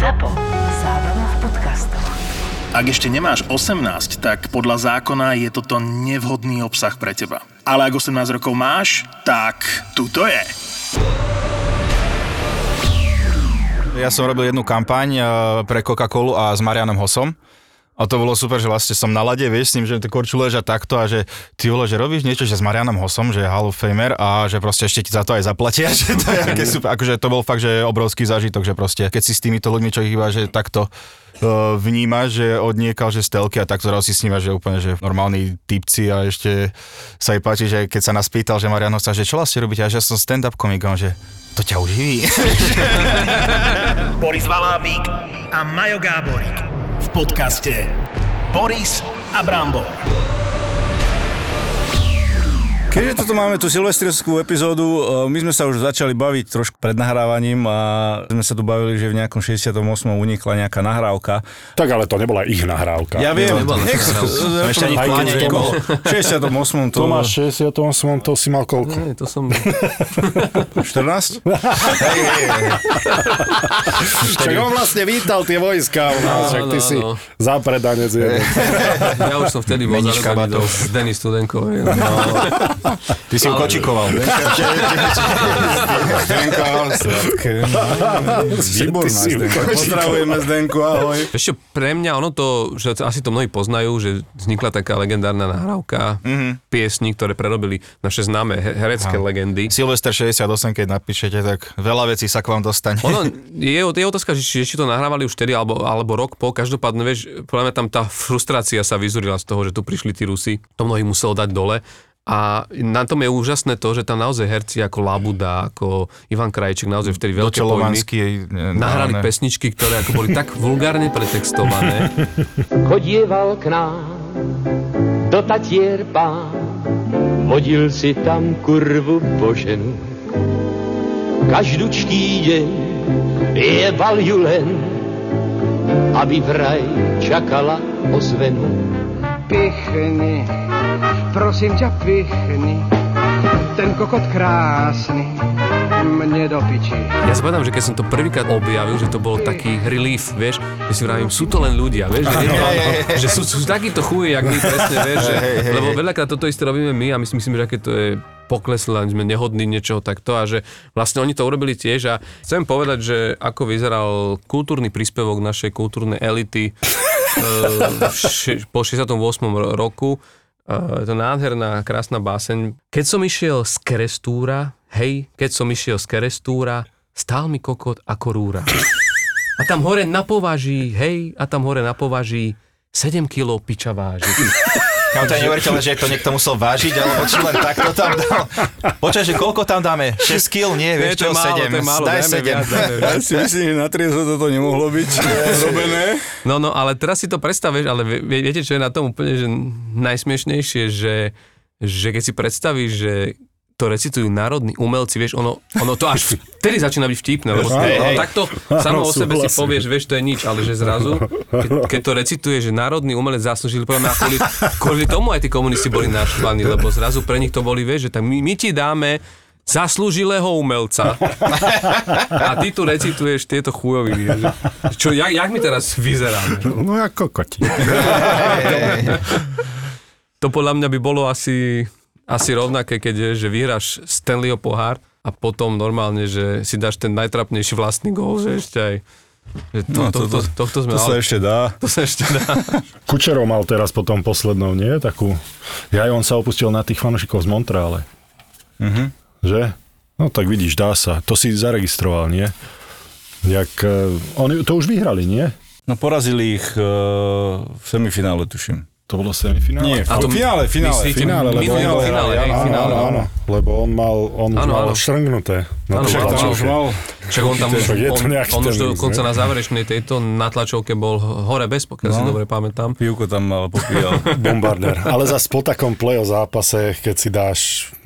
ZAPO. Zábrná v podcastov. Ak ešte nemáš 18, tak podľa zákona je toto nevhodný obsah pre teba. Ale ak 18 rokov máš, tak tuto je. Ja som robil jednu kampaň eh, pre Coca-Colu a s Marianom Hosom. A to bolo super, že vlastne som na lade, vieš, s tým, že korčule leža takto a že ty vole, že robíš niečo, že s Marianom Hosom, že je Hall of Famer a že proste ešte ti za to aj zaplatia, že to je aké super, akože to bol fakt, že obrovský zážitok, že proste keď si s týmito ľuďmi, čo ich iba, že takto uh, vnímaš, že odniekal, že stelky a takto zrazu si snímaš, že úplne, že normálni typci a ešte sa jej páči, že keď sa nás pýtal, že Marian Hosa, že čo vlastne robíte, a že som stand-up komik, a že to ťa uživí. Boris Valábík a Majo Gáborík v podcaste Boris a Brambor. Keďže toto máme tú silvestrskú epizódu, e, my sme sa už začali baviť trošku pred nahrávaním a sme sa tu bavili, že v nejakom 68. unikla nejaká nahrávka. Tak ale to nebola ich nahrávka. Ja viem. Ešte ani v Aj keď pláne to nebolo. v 68. to... Tomáš 68, to si mal koľko? Nie, to som... 14? Však on vlastne vítal tie vojska u nás, však ty si zapredanec jeden. Ja už som vtedy bol zarobený do Denis Studenkovej. Ty si ju kočikoval. Zdenko, sladké. Výborná Zdenko. Pozdravujeme Zdenku, ahoj. Ešte pre mňa, ono to, že asi to mnohí poznajú, že vznikla taká legendárna nahrávka mm-hmm. piesní, ktoré prerobili naše známe he- herecké legendy. Silvester 68, keď napíšete, tak veľa vecí sa k vám dostane. Ono, je, je otázka, že či ešte to nahrávali už vtedy, alebo, alebo rok po, každopádne, vieš, podľa mňa tam tá frustrácia sa vyzurila z toho, že tu prišli tí Rusi, to mnohých muselo dať dole. A na tom je úžasné to, že tam naozaj herci ako Labuda, ako Ivan Krajčík, naozaj vtedy veľké pojmy, Dočelovanský. nahrali pesničky, ktoré ako boli tak vulgárne pretextované. chodieval k nám do Tatier pán, vodil si tam kurvu boženu. Každučký deň jebal ju len, aby vraj čakala ozvenu. Pichni, prosím ťa pichni, ten kokot krásny, mne do piči. Ja si pamätám, že keď som to prvýkrát objavil, že to bol taký relief, vieš, že si vravím, sú to len ľudia, vieš, že, nie, že sú, sú takíto chuje, jak my presne, vieš, že, lebo veľakrát toto isté robíme my a my si myslíme, že aké to je poklesli, len sme nehodní niečoho takto a že vlastne oni to urobili tiež a chcem povedať, že ako vyzeral kultúrny príspevok našej kultúrnej elity eh, v še- po 68. ro- roku. Je to nádherná, krásna báseň. Keď som išiel z Kerestúra, hej, keď som išiel z Kerestúra, stál mi kokot ako rúra. A tam hore na považí, hej, a tam hore na považí 7 kg piča váži. Kam to je neuveriteľné, že to niekto musel vážiť, alebo či len takto tam dal. Počkaj, že koľko tam dáme? 6 kg? Nie, vieš čo, 7. Daj 7. Ja si myslím, že na triezo toto nemohlo byť robené. No, no, ale teraz si to predstavíš, ale vie- vie- viete, čo je na tom úplne že najsmiešnejšie, že, že keď si predstavíš, že to recitujú národní umelci, vieš, ono, ono to až vtedy začína byť vtipné, lebo Hej, hej, takto samo o sebe si povieš, vieš, to je nič, ale že zrazu, keď, keď to recituje, že národný umelec zaslúžil, poviem, a kvôli, kvôli tomu aj tí komunisti boli naštvaní, lebo zrazu pre nich to boli, vieš, že tak my, my ti dáme zaslúžilého umelca a ty tu recituješ tieto chujoviny. že- Čo, jak, jak my teraz vyzeráme? No ako kokoti. To podľa mňa by bolo asi, asi rovnaké, keď je, že vyhráš Stanleyho pohár a potom normálne, že si dáš ten najtrapnejší vlastný gól, že ešte aj že to, No, to, to, to, tohto sme To sa ale, ešte dá. to sa ešte dá. Kučerov mal teraz potom poslednou, nie? Takú... Ja on sa opustil na tých fanúšikov z Montreale. Mhm. Že? No tak vidíš, dá sa. To si zaregistroval, nie? Jak, eh, oni to už vyhrali, nie? No porazili ich uh, v semifinále, tuším. To bolo semifinále? Nie, A to finále, finále. myslíte finále, lebo bol- finále, hej, áno, finále. áno, áno, lebo on mal, on už Áno, mal áno. šrngnuté. Na Áno, mal, tlačovke. Už mal. Však on tam už, Však je to on, on už dokonca na záverečnej tejto na tlačovke bol hore bez, pokiaľ si No. dobre pamätám. Pivko tam mal, popíjal. Bombardér. Ale zase po takom play-off zápase, keď si dáš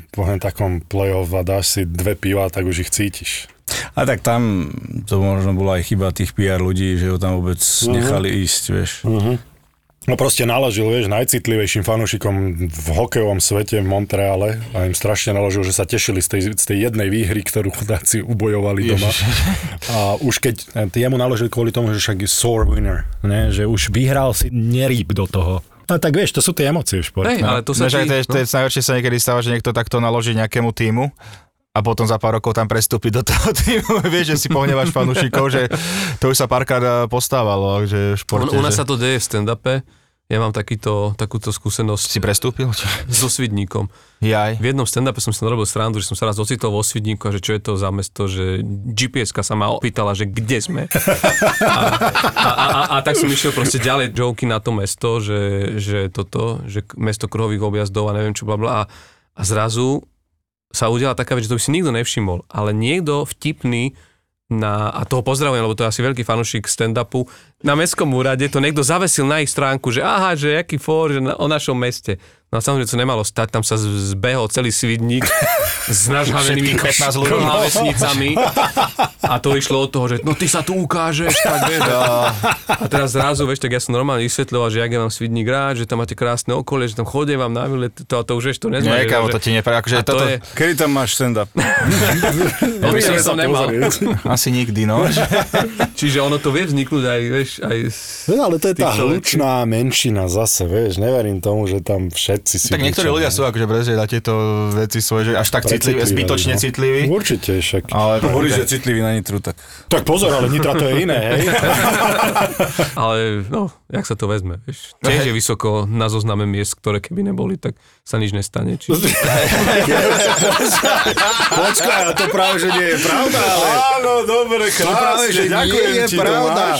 po takom play-off a dáš si dve piva, tak už ich cítiš. A tak tam to možno bola aj chyba tých PR ľudí, že ho tam vôbec nechali ísť, vieš. Uh-huh. No proste naložil, vieš, najcitlivejším fanúšikom v hokejovom svete v Montreale a im strašne naložil, že sa tešili z tej, z tej jednej výhry, ktorú chudáci ubojovali doma. A už keď, jemu naložili kvôli tomu, že však je sore winner, ne? že už vyhral si, nerýb do toho. A tak vieš, to sú tie emócie v športe. Hej, ale to sa aj ti, to, je, to no, je najhoršie sa niekedy stáva, že niekto takto naloží nejakému týmu a potom za pár rokov tam prestúpi do toho týmu. Vieš, že si pohnevaš fanúšikov, že to už sa párkrát eh, postávalo, že v športe. u nás že... sa to deje v stand-upe. Ja mám takýto, takúto skúsenosť Si prestúpil? So Svidníkom. Jaj. V jednom stand-upe som si narobil srandu, že som sa raz ocitol vo Svidníku a že čo je to za mesto, že gps sa ma opýtala, že kde sme. A, a, a, a, a tak som išiel proste ďalej joky na to mesto, že, že toto, že mesto kruhových objazdov a neviem čo bla bla a, a zrazu sa udiala taká vec, že to by si nikto nevšimol, ale niekto vtipný na, a toho pozdravujem, lebo to je asi veľký fanúšik stand-upu, na mestskom úrade to niekto zavesil na ich stránku, že aha, že jaký fór, že na, o našom meste. No a samozrejme to nemalo stať, tam sa zbehol celý svidník s nažhavenými Všetkých 15 ľudí. a to išlo od toho, že no ty sa tu ukážeš, tak vieš. A, a teraz zrazu, vieš, tak ja som normálne vysvetľoval, že jak ja mám svidník rád, že tam máte krásne okolie, že tam chodím vám na výlet, to, to už vieš, to nezme. Nie, kámo, to ti nepra... Akože toto... je, Kedy tam máš stand-up? to by som, som nemal. Asi nikdy, no. Čiže ono to vie vzniknúť aj, vieš, aj No, ale to je tá hlučná menšina zase, vieš, neverím tomu, že tam všetci si... tak niektorí ľudia sú akože presne na tieto veci svoje, že až tak citliví, zbytočne citliví. Určite, však. Ale Hovorí, že citlivý na nitru, tak Tak pozor, ale Nitra to je iné, hej? ale no, jak sa to vezme, vieš. Tiež je vysoko na zozname miest, ktoré keby neboli, tak sa nič nestane. Čiže... Počkaj, a to práve, že nie je pravda, ale... Áno, dobre, práve, že nie je pravda.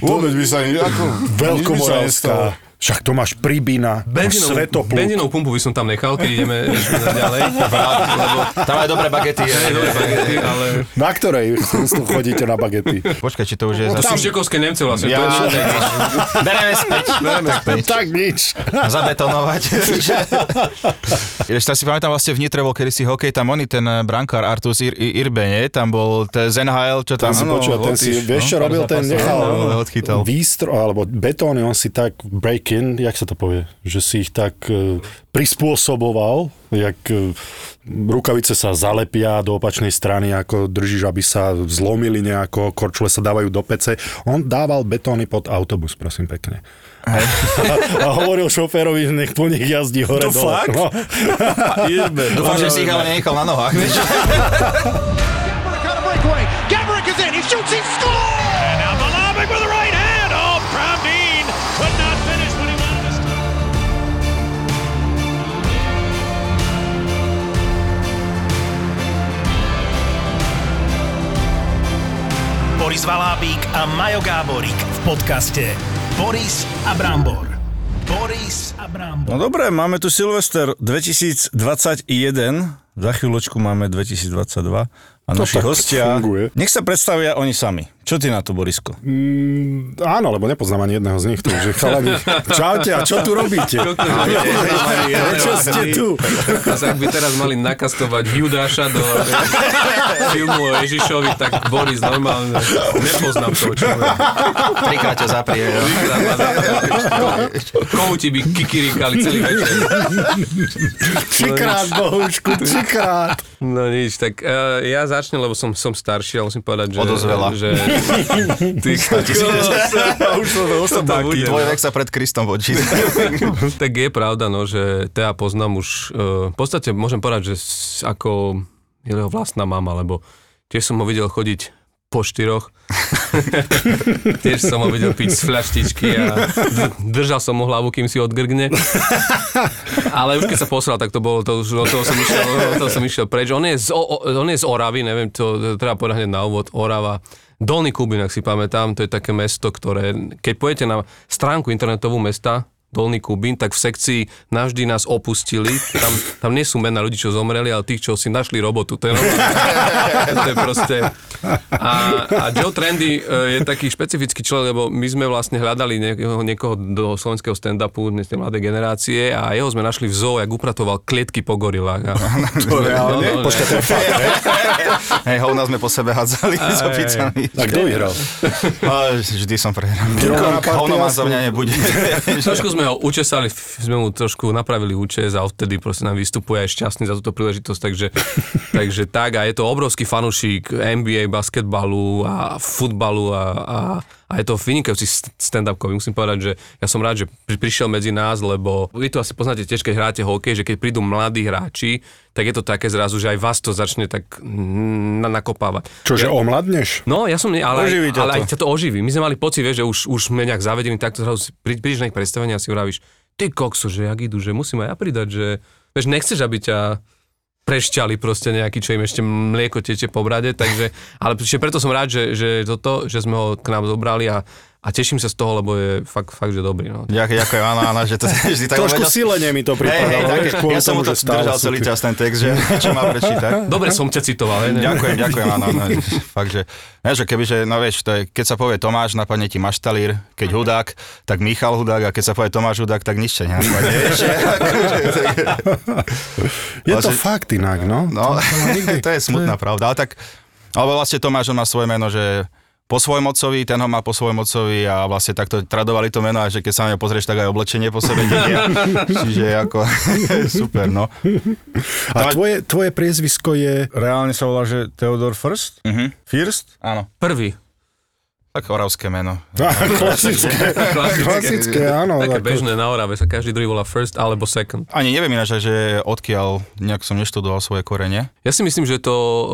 Vôbec by sa... Ako, Veľkomorenská. Však to máš Pribina, máš Benzínovú, Svetopluk. benzínovú pumpu by som tam nechal, keď ideme ďalej. lebo Tam aj dobré bagety. je dobré bagety, ale... Na ktorej chodíte na bagety? Počkaj, či to už je To zase... sú čekovské Nemce vlastne. Ja, to je, bereme späť. Bereme späť. tak nič. Zabetonovať. Ešte si pamätám vlastne v Nitre bol kedysi hokej, tam oni, ten brankár Artus Ir- Ir- Irbe, nie? Tam bol ten ZNHL, čo tam... Tam si počul, ten si, vieš čo no, robil, ten nechal No, no, odchytal. výstro, alebo betóny, on si tak break-in, jak sa to povie, že si ich tak e, prispôsoboval, jak e, rukavice sa zalepia do opačnej strany, ako držíš, aby sa zlomili nejako, korčule sa dávajú do pece. On dával betóny pod autobus, prosím pekne. A, a hovoril šoférovi, nech po nich jazdí hore To dole. fakt? No. Dúfam, že si ich ale nenechal na nohách. Gabrick is in. He shoots. He scores. And now Malavik with the Boris Valábík a Majo Gáborík v podcaste Boris a Brambor. Boris a Brambor. No dobre, máme tu Silvester 2021, za chvíľočku máme 2022 a naši tak hostia, funguje. nech sa predstavia oni sami. Čo ty na to, Borisko? Mm, áno, lebo nepoznám ani jedného z nich, takže chalani, čaute, a čo tu robíte? Prečo ste tu? A ak by teraz mali nakastovať Judáša do filmu o Ježišovi, tak Boris normálne nepoznám toho človeka. Trikrát ťa zaprie. jo. Kohúti by kikirikali celý večer. Trikrát, Bohušku, trikrát. No nič, tak uh, ja začnem, lebo som, som starší, ale musím povedať, že... O dosť veľa. Že, ty, Už to, už to to. Tvoj vek sa pred Kristom vočí. tak je pravda, no, že Tea poznám už, uh, v podstate môžem povedať, že ako jeho vlastná mama, lebo tiež som ho videl chodiť po štyroch. tiež som ho videl piť z fľaštičky a držal som mu hlavu, kým si odgrgne. Ale už keď sa posral, tak to bolo, to už, od toho som išiel, od toho som išiel preč. On je, z, on je z Oravy, neviem, to, to treba povedať na úvod, Orava. Dolný Kubín, ak si pamätám, to je také mesto, ktoré, keď pôjdete na stránku internetovú mesta, Dolný Kubín, tak v sekcii navždy nás opustili. Tam, tam nie sú mená ľudí, čo zomreli, ale tých, čo si našli robotu. To je, to je proste... A, a Joe Trendy e, je taký špecifický človek, lebo my sme vlastne hľadali niekoho, niekoho do slovenského stand-upu, dnes tej mladej generácie a jeho sme našli v zoo, jak upratoval klietky po gorilách. A, To reálne? No, no, Počkaj, to je fakt, hej? Hej, hovna sme po sebe hádzali s opicami. A kto vyhral? Vždy som prehral. Hovno ma za mňa nebude. Trošku sme ho učesali, sme mu trošku napravili účes a odtedy proste nám vystupuje aj šťastný za túto príležitosť, takže, takže tak a je to obrovský fanúšik NBA, basketbalu a futbalu a, a, a je to vynikajúci st- stand-up komik. Musím povedať, že ja som rád, že pri- prišiel medzi nás, lebo vy to asi poznáte tiež, keď hráte hokej, že keď prídu mladí hráči, tak je to také zrazu, že aj vás to začne tak na- nakopávať. Čože Ja- omladneš? No, ja som ale, Oživí aj, ale to. aj ťa to oživí. My sme mali pocit, vieš, že už, už sme nejak zavedení, takto zrazu prí- prídeš na ich predstavenie a si vravíš, ty kokso, že jak idú, že musím aj ja pridať, že vieš, nechceš, aby ťa prešťali proste nejaký, čo im ešte mlieko teče po brade, takže, ale preto som rád, že, že toto, že sme ho k nám zobrali a, a teším sa z toho, lebo je fakt, fakt že dobrý. No. Ďakujem, ďakujem, áno, áno, že to je vždy tak Trošku uvedel- silenie mi to pripadalo, tak, vieš, kvôli ja som mu to držal celý čas ten text, že čo má prečítať. Dobre som ťa citoval, ne? Ďakujem, ďakujem, áno, áno. Fakt, že, ne, že keby, že, no vieš, to je, keď sa povie Tomáš, napadne ti Maštalír, keď Hudák, tak Michal Hudák a keď sa povie Tomáš Hudák, tak nič ťa. Je to fakt inak, no. No, to je smutná pravda, ale tak, alebo vlastne Tomáš, on má svoje meno, že po svojom otcovi, ten ho má po svojom otcovi a vlastne takto tradovali to meno a že keď sa na ňo pozrieš, tak aj oblečenie po sebe dedia. Čiže ako super, no. A tvoje, tvoje priezvisko je... Reálne sa volá, že Theodor First? Mhm. First? Áno, Prvý. tak oravské meno. Klasické, klasické, áno. Také ako- bežné na Orave sa každý druhý volá first alebo second. Ani neviem ináč, že odkiaľ, nejak som neštudoval svoje korene. Ja si myslím, že to uh,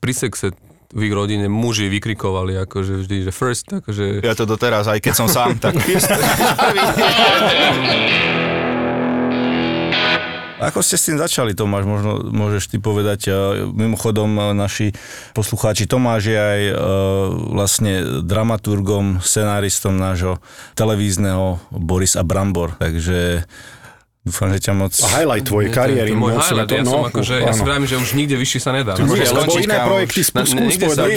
pri sexe v ich rodine muži vykrikovali akože vždy, že first, akože... Ja to doteraz, aj keď som sám, tak Ako ste s tým začali, Tomáš? Možno môžeš ty povedať. a Mimochodom, a naši poslucháči, Tomáš je aj e, vlastne dramaturgom, scenáristom nášho televízneho Boris a Brambor. Takže dúfam, že ťa moc... A highlight tvojej to- kariéry. To môj highlight, to- ja no, som akože, ja si vravím, že už nikde vyššie sa nedá. Ty môžeš skončiť, iné projekty, skús, skús povedať.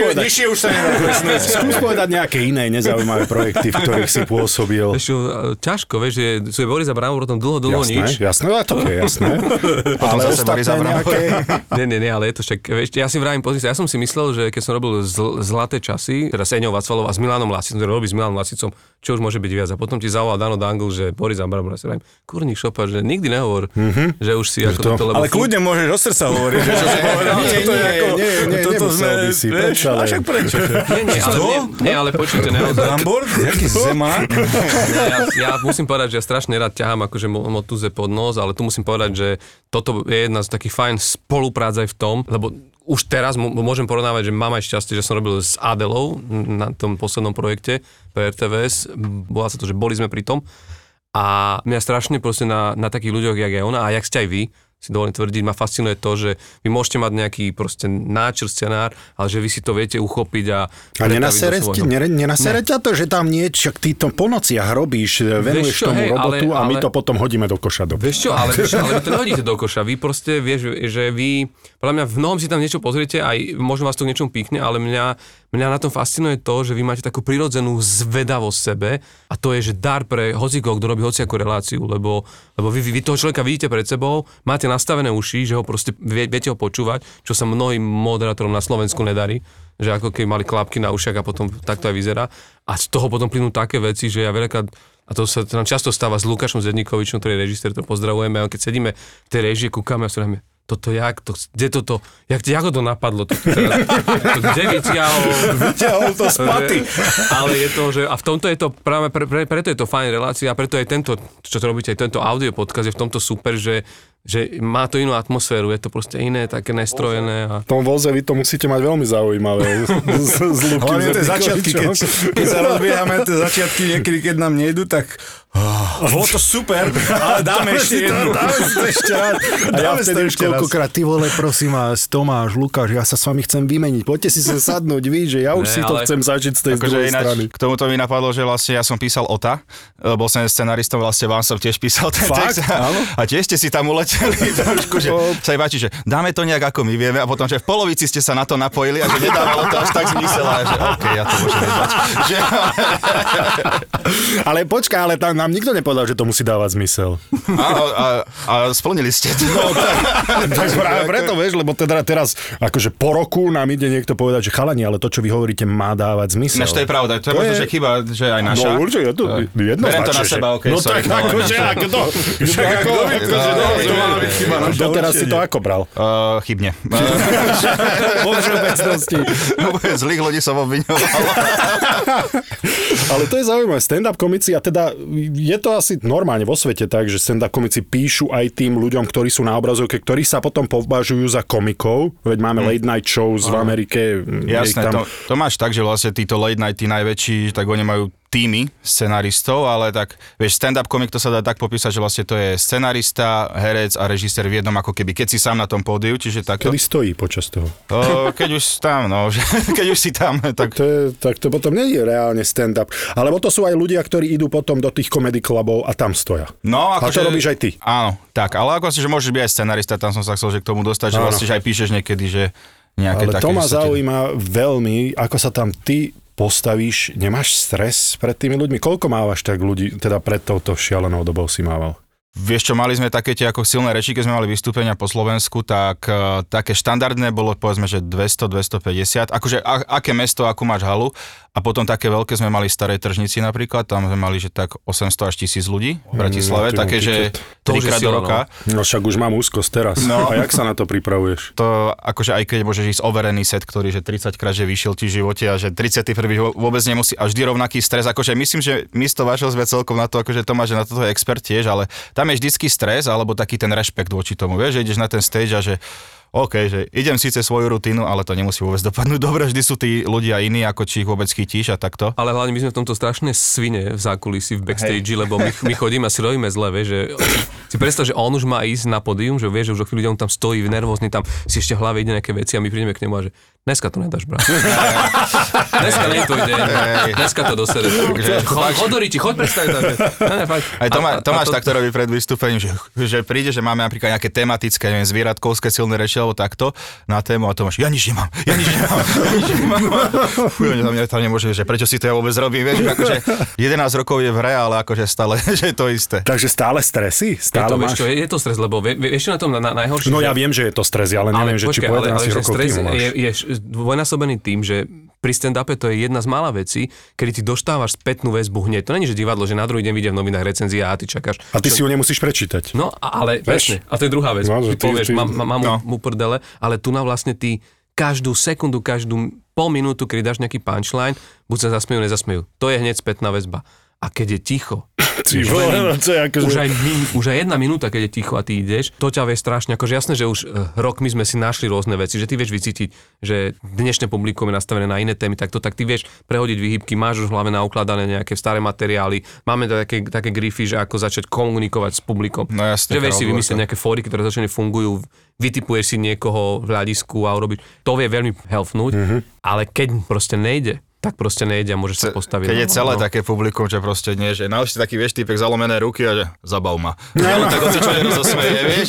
povedať. už sa nedá Skús povedať nejaké iné nezaujímavé projekty, v ktorých si pôsobil. Vieš, čo, e, ťažko, vieš, že sú je Boris a Brambor, potom dlho, dlho Jasné, nič. jasné, a to je jasné. Ale ostatné nejaké... Nie, nie, nie, ale je to však, vieš, ja si vravím, pozri ja som si myslel, že keď som robil zl- zlaté časy, teda s Eňou Vacvalov a s Milanom Lasicom, ktorý robí s Milanom Lasicom, čo už môže byť viac. A potom ti zavolal Dano Dangl, že Boris Abramov, ja vravím, kurník šopa, že nikdy nehovor, že už si ako to- toto, lebo Ale kľudne môžeš od srdca hovoriť, že čo si povedal. Nie, toto je nie, ako, nie, nie, toto sme, by si, vieš, prečo, ale- však prečo? Nie, nie, ale, nie, nie, ale počujte, naozaj. Brambor? Jaký zemák? Ja, ja musím povedať, že ja strašne rád ťahám akože mo- motuze pod nos, ale tu musím povedať, že toto je jedna z takých fajn spoluprác aj v tom, lebo už teraz m- môžem porovnávať, že mám aj šťastie, že som robil s Adelou na tom poslednom projekte pre RTVS. Bola sa to, že boli sme pri tom. A mňa strašne proste na, na takých ľuďoch, jak je ona a jak ste aj vy, si dovolím tvrdiť, ma fascinuje to, že vy môžete mať nejaký proste náčrt, scenár, ale že vy si to viete uchopiť a... A nenasere, svojho. ne, nenasere ťa to, že tam niečo, ty to po nociach robíš, venuješ čo, tomu hej, robotu ale- a my ale- to potom hodíme do koša. Do... Vieš čo, ale, ale vy to nehodíte do koša. Vy proste, vieš, že vy, podľa mňa v mnohom si tam niečo pozriete, aj možno vás to k niečomu píkne, ale mňa, mňa na tom fascinuje to, že vy máte takú prirodzenú zvedavosť sebe a to je, že dar pre hocikoho, kto robí hociakú reláciu, lebo, lebo vy, vy, toho človeka vidíte pred sebou, máte nastavené uši, že ho proste vie, viete ho počúvať, čo sa mnohým moderátorom na Slovensku nedarí že ako keby mali klapky na ušiach a potom takto aj vyzerá. A z toho potom plynú také veci, že ja veľakrát a to sa nám často stáva s Lukášom Zednikovičom, ktorý je režisér, to pozdravujeme, a keď sedíme v tej režii, kúkame a sa toto jak, to, kde toto, jak, ako to napadlo, to, teraz, to, kde vyťahol, Vyťahol to z paty. ale je to, že a v tomto je to práve, pre, pre, preto je to fajn relácia a preto aj tento, čo to robíte, aj tento audio podcast je v tomto super, že, že má to inú atmosféru, je to proste iné, také nestrojené a V tom voze vy to musíte mať veľmi zaujímavé. Z, z Hlavne tie začiatky, keď, keď sa rozbiehame, tie začiatky niekedy, keď nám nejdu, tak Bolo to super, ale dáme ešte jednu. Dáme si to ešte raz. A ja vtedy už koľkokrát, ty vole, prosím vás, Tomáš, Lukáš, ja sa s vami chcem vymeniť. Poďte si sem sadnúť, vy, že ja už Ne, si to ale- chcem zažiť z tej Akože druhej ináč, strany. k tomuto mi napadlo, že vlastne ja som písal OTA, e, bol som scenaristom, vlastne vám som tiež písal ten Fakt? text. A, a tiež ste si tam uleteli trošku, že sa páči, že dáme to nejak ako my vieme a potom, že v polovici ste sa na to napojili a že nedávalo to až tak zmysel a že OK, ja to môžem vedať. Že, Ale počkaj, ale tam nám nikto nepovedal, že to musí dávať zmysel. a, a, a, splnili ste to. No, tak práve preto, vieš, lebo teda teraz, akože po roku nám ide niekto povedať, že chalani, ale to, čo vy hovoríte, má dávať zmysel. Ináč to je pravda, to je možno, že chyba, že aj naša. No určite, to Eh, jednoznačne. Berem to na že- seba, OK, No sorry. tak akože, ako to? Však ako, akože, no, to naša, Doteraz si to ako bral? Uh, chybne. Vo všeobecnosti. Zlých ľudí som obviňoval. Ale to je zaujímavé. Stand-up komici, a teda je to asi normálne vo svete tak, že stand-up komici píšu aj tým ľuďom, ktorí sú na obrazovke, ktorí sa potom považujú za komikov. Veď máme late night shows v Amerike. Jasné, tam... to, to máš tak, že vlastne títo late night, tí najväčší, tak oni majú týmy scenaristov, ale tak, vieš, stand-up komik to sa dá tak popísať, že vlastne to je scenarista, herec a režisér v jednom ako keby, keď si sám na tom pódiu, čiže takto. Kedy stojí počas toho? O, keď už tam, no, že, keď už si tam, tak To je, tak to potom nie je reálne stand-up. Alebo to sú aj ľudia, ktorí idú potom do tých comedy klubov a tam stoja. No, A to robíš aj ty. Áno, tak, ale ako si, že môžeš byť aj scenarista, tam som sa chcel, že k tomu dostať, že Áno. vlastne že aj píšeš niekedy, že nejaké Ale to ma zaujíma veľmi, ako sa tam ty postavíš, nemáš stres pred tými ľuďmi? Koľko mávaš tak ľudí, teda pred touto šialenou dobou si mával? Vieš čo, mali sme také tie ako silné reči, keď sme mali vystúpenia po Slovensku, tak uh, také štandardné bolo povedzme, že 200-250, akože a, aké mesto, akú máš halu a potom také veľké sme mali v Starej Tržnici napríklad, tam sme mali, že tak 800 až 1000 ľudí v Bratislave, No, také, že. To trikrát do sila, roka. No však už mám úzkosť teraz. No. A jak sa na to pripravuješ? To akože aj keď môžeš ísť overený set, ktorý že 30 krát že vyšiel ti v živote a že 31. ho vôbec nemusí a vždy rovnaký stres, akože myslím, že my to vašou sme celkom na to, akože Tomáš, že na toto je expert tiež, ale tam je vždycky stres alebo taký ten rešpekt voči tomu, vieš, že ideš na ten stage a že OK, že idem síce svoju rutinu, ale to nemusí vôbec dopadnúť dobre, vždy sú tí ľudia iní, ako či ich vôbec chytíš a takto. Ale hlavne my sme v tomto strašne svine v zákulisí, v backstage, lebo my, my chodíme a si robíme zle, vieš, že si predstav, že on už má ísť na pódium, že vieš, že už o chvíľu on tam stojí nervózny, tam si ešte v hlave ide nejaké veci a my prídeme k nemu a že dneska to nedáš, brat. dneska nie je tvoj deň, dneska to dosere. Choď, chodoriči, choď predstaviť. Ne, ne, fakt. Aj Tomá, A- a- a Tomáš to- takto robí pred vystúpením, že, že príde, že máme napríklad nejaké tematické, neviem, zvieratkovské silné reči alebo takto na tému a Tomáš, ja nič nemám, ja nič nemám, ja nič nemám. Fuj, tam, ne- tam nemôže, že prečo si to ja vôbec robím, vieš, že akože 11 rokov je v hre, ale akože stále, že je to isté. Takže stále stresy? Je Stále to, vieš máš? čo, je, je to stres, lebo vie, vie- vieš čo na tom na, na, najhoršie? No ja viem, že je to stres, ale neviem, že či po 11 že rokov stres máš. je, je dvojnásobený tým, že pri stand-upe to je jedna z mála vecí, kedy ty dostávaš spätnú väzbu hneď. To není, že divadlo, že na druhý deň vidia v novinách recenzia a ty čakáš. A ty si ju nemusíš prečítať. No, ale presne. A to je druhá vec. No, ty, ty- povieš, ty- mám, mám, no. mu prdele, ale tu na vlastne ty každú sekundu, každú pol minútu, keď dáš nejaký punchline, buď sa zasmejú, nezasmejú. To je hneď spätná väzba. A keď je ticho, Ty už, vole, len- no to je akože... už, aj, už aj jedna minúta, keď je ticho a ty ideš, to ťa vie strašne. Akože jasné, že už uh, rok my sme si našli rôzne veci, že ty vieš vycítiť, že dnešné publikum je nastavené na iné témy, tak to tak ty vieš prehodiť výhybky, máš už v hlave naukladané nejaké staré materiály, máme také, také grify, že ako začať komunikovať s publikom. No jasne, že vieš si vymyslieť nejaké fóry, ktoré začne fungujú, vytipuješ si niekoho v hľadisku a urobiť. To vie veľmi helpnúť, Mhm. ale keď proste nejde, tak proste nejde a môžeš sa postaviť. Keď je na- celé no. také publikum, že proste nie, že naozaj taký vieš, typek zalomené ruky a že zabav ma. No, tak on si čo nerozosmeje, vieš.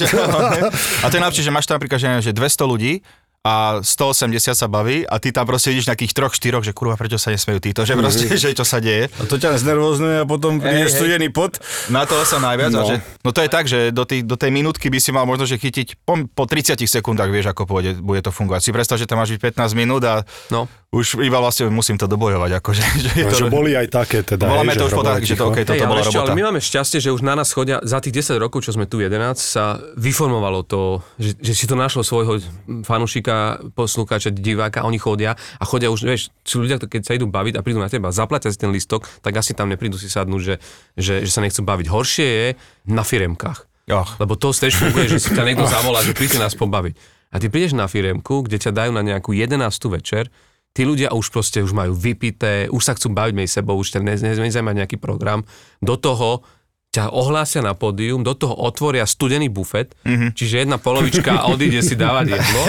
A to je najlepšie, že máš tam napríklad, že, neviem, že 200 ľudí a 180 sa baví a ty tam proste vidíš nejakých troch, štyroch, že kurva, prečo sa nesmejú títo, že proste, že čo sa deje. A to ťa znervozňuje a potom príde hej. studený pot. Na toho sa najviac. No. No. Že, no to je tak, že do, tý, do tej minútky by si mal možno, že chytiť po, po 30 sekundách, vieš, ako pôjde, bude to fungovať. Si predstav, že tam máš byť 15 minút a No. Už iba vlastne musím to dobojovať. Akože, že je No, to, že boli aj také teda. Voláme to už po tak, že to ticho. OK, toto ale bola ešte, robota. ale my máme šťastie, že už na nás chodia, za tých 10 rokov, čo sme tu 11, sa vyformovalo to, že, že si to našlo svojho fanúšika, poslucháča, diváka, oni chodia a chodia už, vieš, sú ľudia, keď sa idú baviť a prídu na teba, zaplatia si ten listok, tak asi tam neprídu si sadnúť, že, že, že sa nechcú baviť. Horšie je na firemkách. Och. Lebo to stage funguje, že si ťa niekto zavolá, že príďte nás pobaviť. A ty prídeš na firemku, kde ťa dajú na nejakú 11. večer, tí ľudia už proste už majú vypité, už sa chcú baviť medzi sebou, už ťa ne- ne- nezajíma nejaký program. Do toho ťa ohlásia na pódium, do toho otvoria studený bufet, mm-hmm. čiže jedna polovička odíde si dávať jedlo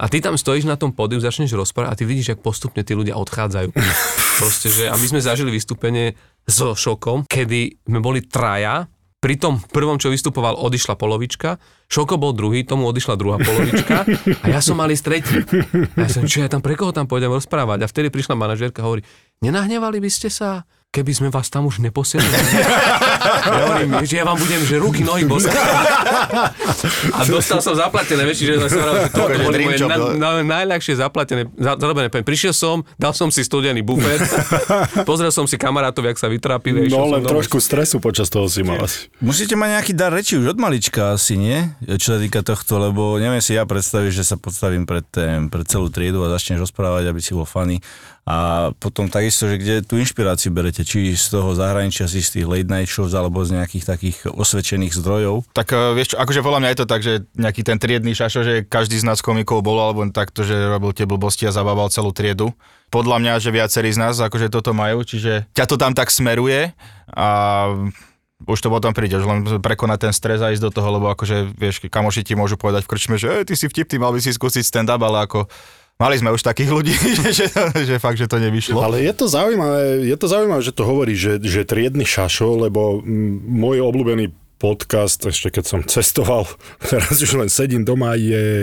a ty tam stojíš na tom pódiu, začneš rozprávať a ty vidíš, jak postupne tí ľudia odchádzajú. Proste, že, a my sme zažili vystúpenie so šokom, kedy sme boli traja, pri tom prvom, čo vystupoval, odišla polovička, Šoko bol druhý, tomu odišla druhá polovička a ja som mali tretí. A ja som, čo ja tam, pre koho tam pôjdem rozprávať? A vtedy prišla manažérka a hovorí, nenahnevali by ste sa? Keby sme vás tam už neposielali. ja hovorím, že ja vám budem, že ruky, nohy boskať. A dostal som zaplatené, vieš, že, som hovoril, že toto boli moje na, na, najľahšie zaplatené, za, zarobené peniaze. Prišiel som, dal som si studený bufet, pozrel som si kamarátov, jak sa vytrápili. No len trošku stresu počas toho si mal asi. Musíte mať nejaký dar reči už od malička asi, nie? Čo sa týka tohto, lebo neviem si ja predstaviť, že sa podstavím pred, tém, pred celú triedu a začneš rozprávať, aby si bol funny. A potom takisto, že kde tú inšpiráciu berete, či z toho zahraničia, z tých late night shows, alebo z nejakých takých osvedčených zdrojov. Tak uh, vieš, akože podľa mňa je to tak, že nejaký ten triedny šašo, že každý z nás komikov bol, alebo takto, že robil tie blbosti a zabával celú triedu. Podľa mňa, že viacerí z nás akože toto majú, čiže ťa to tam tak smeruje a už to potom príde, že len prekonať ten stres a ísť do toho, lebo akože, vieš, kamoši ti môžu povedať v krčme, že ty si vtipný, mal by si skúsiť stand-up, ale ako Mali sme už takých ľudí, že, že fakt, že to nevyšlo. Ale je to zaujímavé, je to zaujímavé, že to hovorí, že, že triedny šašo, lebo môj obľúbený podcast, ešte keď som cestoval, teraz už len sedím doma, je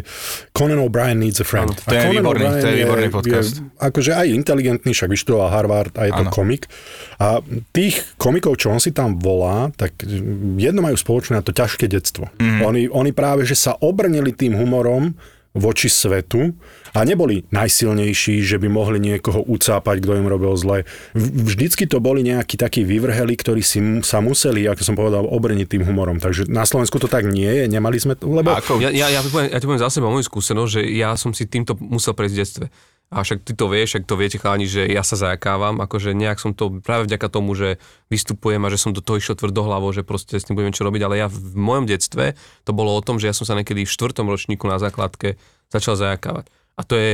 Conan O'Brien Needs a Friend. to, je výborný, to je výborný podcast. Je, akože aj inteligentný, však vyštudoval Harvard a je to ano. komik. A tých komikov, čo on si tam volá, tak jedno majú spoločné na to ťažké detstvo. Mm. Oni, oni práve, že sa obrnili tým humorom voči svetu a neboli najsilnejší, že by mohli niekoho ucápať, kto im robil zle. Vždycky to boli nejakí takí vyvrheli, ktorí si sa museli, ako som povedal, obrniť tým humorom. Takže na Slovensku to tak nie je, nemali sme to, lebo... Ako? Ja, ja, ja, poviem, ja ti poviem za seba moju skúsenosť, že ja som si týmto musel prejsť v detstve. A však ty to vieš, však to viete chalani, že ja sa zajakávam, akože nejak som to práve vďaka tomu, že vystupujem a že som do toho išiel tvrdohlavo, že proste s tým budem čo robiť, ale ja v mojom detstve to bolo o tom, že ja som sa niekedy v štvrtom ročníku na základke začal zajakávať. A to je,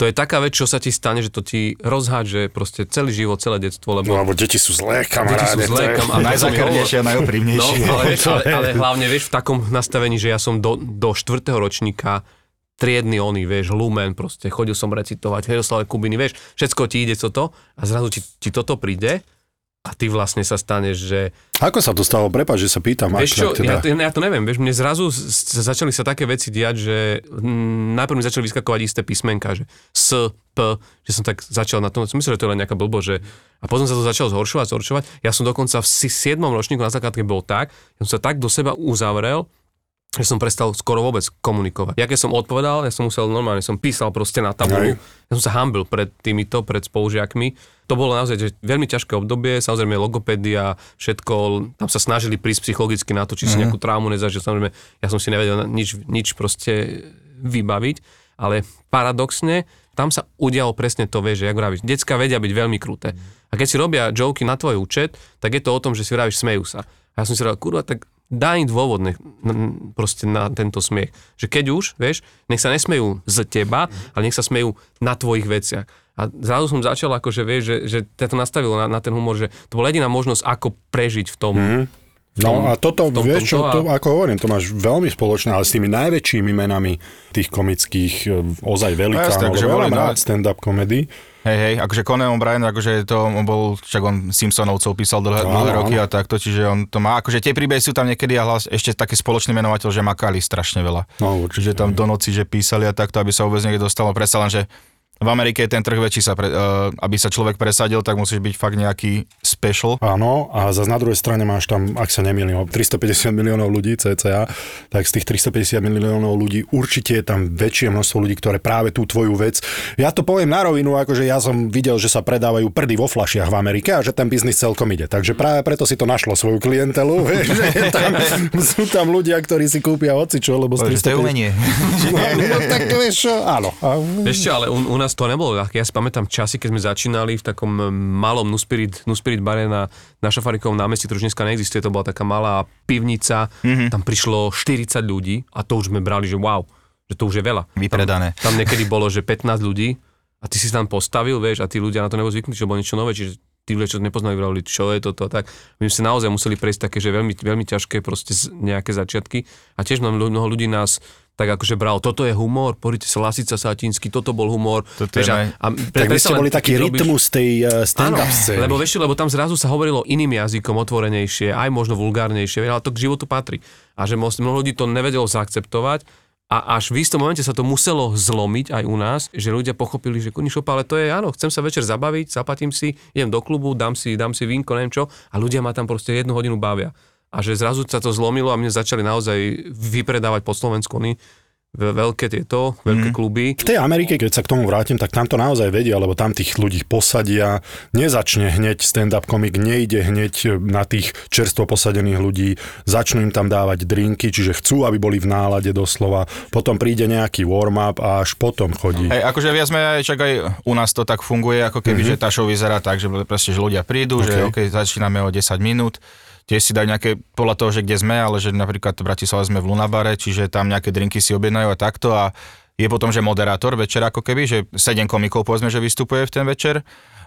to je taká vec, čo sa ti stane, že to ti rozhádže proste celý život, celé detstvo. Lebo, no, lebo deti sú zlé, kamaráde. Deti sú zlé, kam, a najzákernejšie a najoprímnejšie. No, ale, ale, ale, hlavne, vieš, v takom nastavení, že ja som do, do štvrtého ročníka triedny oný, vieš, lumen, proste, chodil som recitovať, Heroslave Kubiny, vieš, všetko ti ide toto a zrazu ti, ti toto príde a ty vlastne sa staneš, že... Ako sa to stalo? Prepač, že sa pýtam. Vieš čo, teda... ja, ja to neviem, vieš, mne zrazu začali sa také veci diať, že najprv mi začali vyskakovať isté písmenka, že S, P, že som tak začal na tom, myslím, že to je len nejaká blbo, že... A potom sa to začalo zhoršovať, zhoršovať. Ja som dokonca v 7. ročníku na základke bol tak, ja som sa tak do seba uzavrel, že som prestal skoro vôbec komunikovať. Ja keď som odpovedal, ja som musel normálne, som písal proste na tabulu. Ja som sa hambil pred týmito, pred spolužiakmi. To bolo naozaj že veľmi ťažké obdobie, samozrejme logopédia, všetko, tam sa snažili prísť psychologicky na to, či si mm-hmm. nejakú traumu nezažil, samozrejme, ja som si nevedel nič, nič proste vybaviť, ale paradoxne, tam sa udialo presne to, vieš, že jak vravíš, decka vedia byť veľmi kruté. A keď si robia joky na tvoj účet, tak je to o tom, že si vravíš, smejú sa. A ja som si hovoril, kurva, tak daj im dôvod ne, proste na tento smiech. Že keď už, vieš, nech sa nesmejú z teba, ale nech sa smejú na tvojich veciach. A zrazu som začal akože, vieš, že, že to nastavilo na, na ten humor, že to bola jediná možnosť, ako prežiť v tom, mm. No a toto, tom, vieš čo, to, ako hovorím, to máš veľmi spoločné, ale s tými najväčšími menami tých komických, e, ozaj velikánov, no, veľa rád stand-up komedy. Hej, hej, akože Conan O'Brien, akože to on bol, však on Simpsonovcov písal dlhé, dlhé roky a takto, čiže on to má, akože tie príbehy sú tam niekedy a hlas, ešte taký spoločný menovateľ, že makali strašne veľa. No, určite. Čiže tam do noci, že písali a takto, aby sa vôbec niekde dostalo, predsa len, že v Amerike je ten trh väčší, sa pre, uh, aby sa človek presadil, tak musíš byť fakt nejaký special. Áno, a zase na druhej strane máš tam, ak sa nemýlim, 350 miliónov ľudí cca, tak z tých 350 miliónov ľudí určite je tam väčšie množstvo ľudí, ktoré práve tú tvoju vec. Ja to poviem na rovinu, akože ja som videl, že sa predávajú prdy vo flašiach v Amerike a že ten biznis celkom ide. Takže práve preto si to našlo svoju klientelu, vieš, že tam, sú tam ľudia, ktorí si kúpia čo, lebo z 350... To je umenie. no, no, tak vieš áno. Čo, ale u, u nás nás to nebolo ľahké. Ja si pamätám časy, keď sme začínali v takom malom Nuspirit, Nuspirit bare na, na Šafarikovom námestí, ktorý už dneska neexistuje, to bola taká malá pivnica, mm-hmm. tam prišlo 40 ľudí a to už sme brali, že wow, že to už je veľa. Vypredané. Tam, tam niekedy bolo, že 15 ľudí a ty si tam postavil, vieš, a tí ľudia na to neboli zvyknutí, že bolo niečo nové, čiže tí ľudia, čo nepoznali, vravili, čo je toto a tak. My sme naozaj museli prejsť také, že veľmi, veľmi ťažké proste nejaké začiatky a tiež mnoho ľudí nás tak akože bral, toto je humor, poďte sa Lasica Satínsky, toto bol humor. Toto je a, a Tak vy ste boli taký robíš- rytmus tej uh, stand-up scény. lebo vieš, lebo tam zrazu sa hovorilo iným jazykom, otvorenejšie, aj možno vulgárnejšie, ale to k životu patrí. A že mnoho ľudí to nevedelo zaakceptovať a až v istom momente sa to muselo zlomiť aj u nás, že ľudia pochopili, že konišop, ale to je áno, chcem sa večer zabaviť, zaplatím si, idem do klubu, dám si, dám si vínko, neviem čo, a ľudia ma tam proste jednu hodinu bavia. A že zrazu sa to zlomilo a mne začali naozaj vypredávať po Slovensku oni ve- veľké tieto, veľké kluby. V tej Amerike, keď sa k tomu vrátim, tak tam to naozaj vedia, lebo tam tých ľudí posadia, nezačne hneď stand-up komik, nejde hneď na tých čerstvo posadených ľudí, začnú im tam dávať drinky, čiže chcú, aby boli v nálade doslova, potom príde nejaký warm-up a až potom chodí. Hej, akože viac menej, čak aj u nás to tak funguje, ako keby, mm-hmm. že tá show vyzerá tak, že proste, že ľudia prídu, okay. že OK, začíname o 10 minút, tiež si dajú nejaké, podľa toho, že kde sme, ale že napríklad v Bratislave sme v Lunabare, čiže tam nejaké drinky si objednajú a takto. A je potom, že moderátor večer ako keby, že 7 komikov povedzme, že vystupuje v ten večer